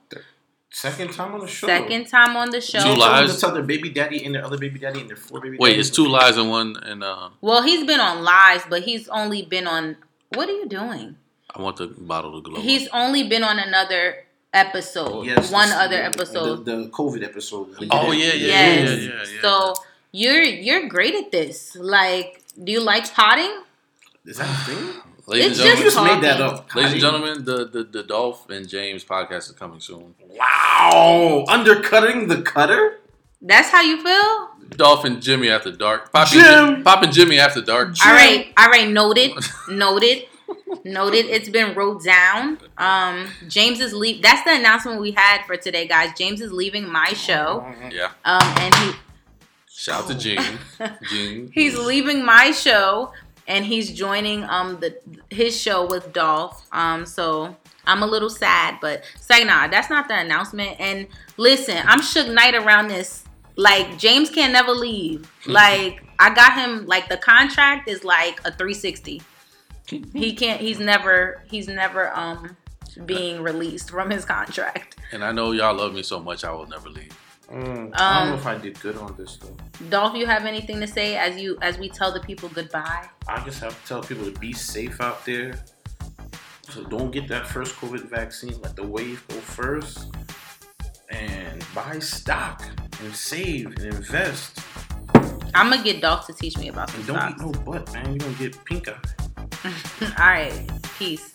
Second time on the show. Second time on the show. Two lies. to tell their baby daddy and their other baby daddy and their four baby Wait, daddies. it's two lies and one, and uh, Well, he's been on lives, but he's only been on. What are you doing? I want the bottle to glow. He's only been on another episode. Yes, one this- other the- episode. The, the COVID episode. Oh, yeah, yeah, yes. yeah, yeah, yeah. So you're you're great at this. Like, do you like potting? Is that a thing? Ladies it's and You just gentlemen, just made that up. ladies and gentlemen, the, the the Dolph and James podcast is coming soon. Wow. Undercutting the cutter? That's how you feel? Dolph and Jimmy after dark. Popping Jim. Popping Jimmy after dark. All right, all right, noted, [LAUGHS] noted, noted. It's been wrote down. Um, James is leave. That's the announcement we had for today, guys. James is leaving my show. Yeah. Um, and he Shout out to Gene. [LAUGHS] Gene. he's leaving my show and he's joining um the his show with Dolph. Um, so I'm a little sad, but say nah, that's not the announcement. And listen, I'm shook knight around this. Like James can't never leave. Like I got him. Like the contract is like a 360. He can't. He's never. He's never um being released from his contract. And I know y'all love me so much, I will never leave. Mm, I don't know Um, if I did good on this though. Dolph, you have anything to say as you as we tell the people goodbye? I just have to tell people to be safe out there. So don't get that first COVID vaccine. Let the wave go first. And buy stock and save and invest. I'm gonna get Dolph to teach me about some And don't stocks. eat no butt, man. You're gonna get pink eye. [LAUGHS] All right. Peace.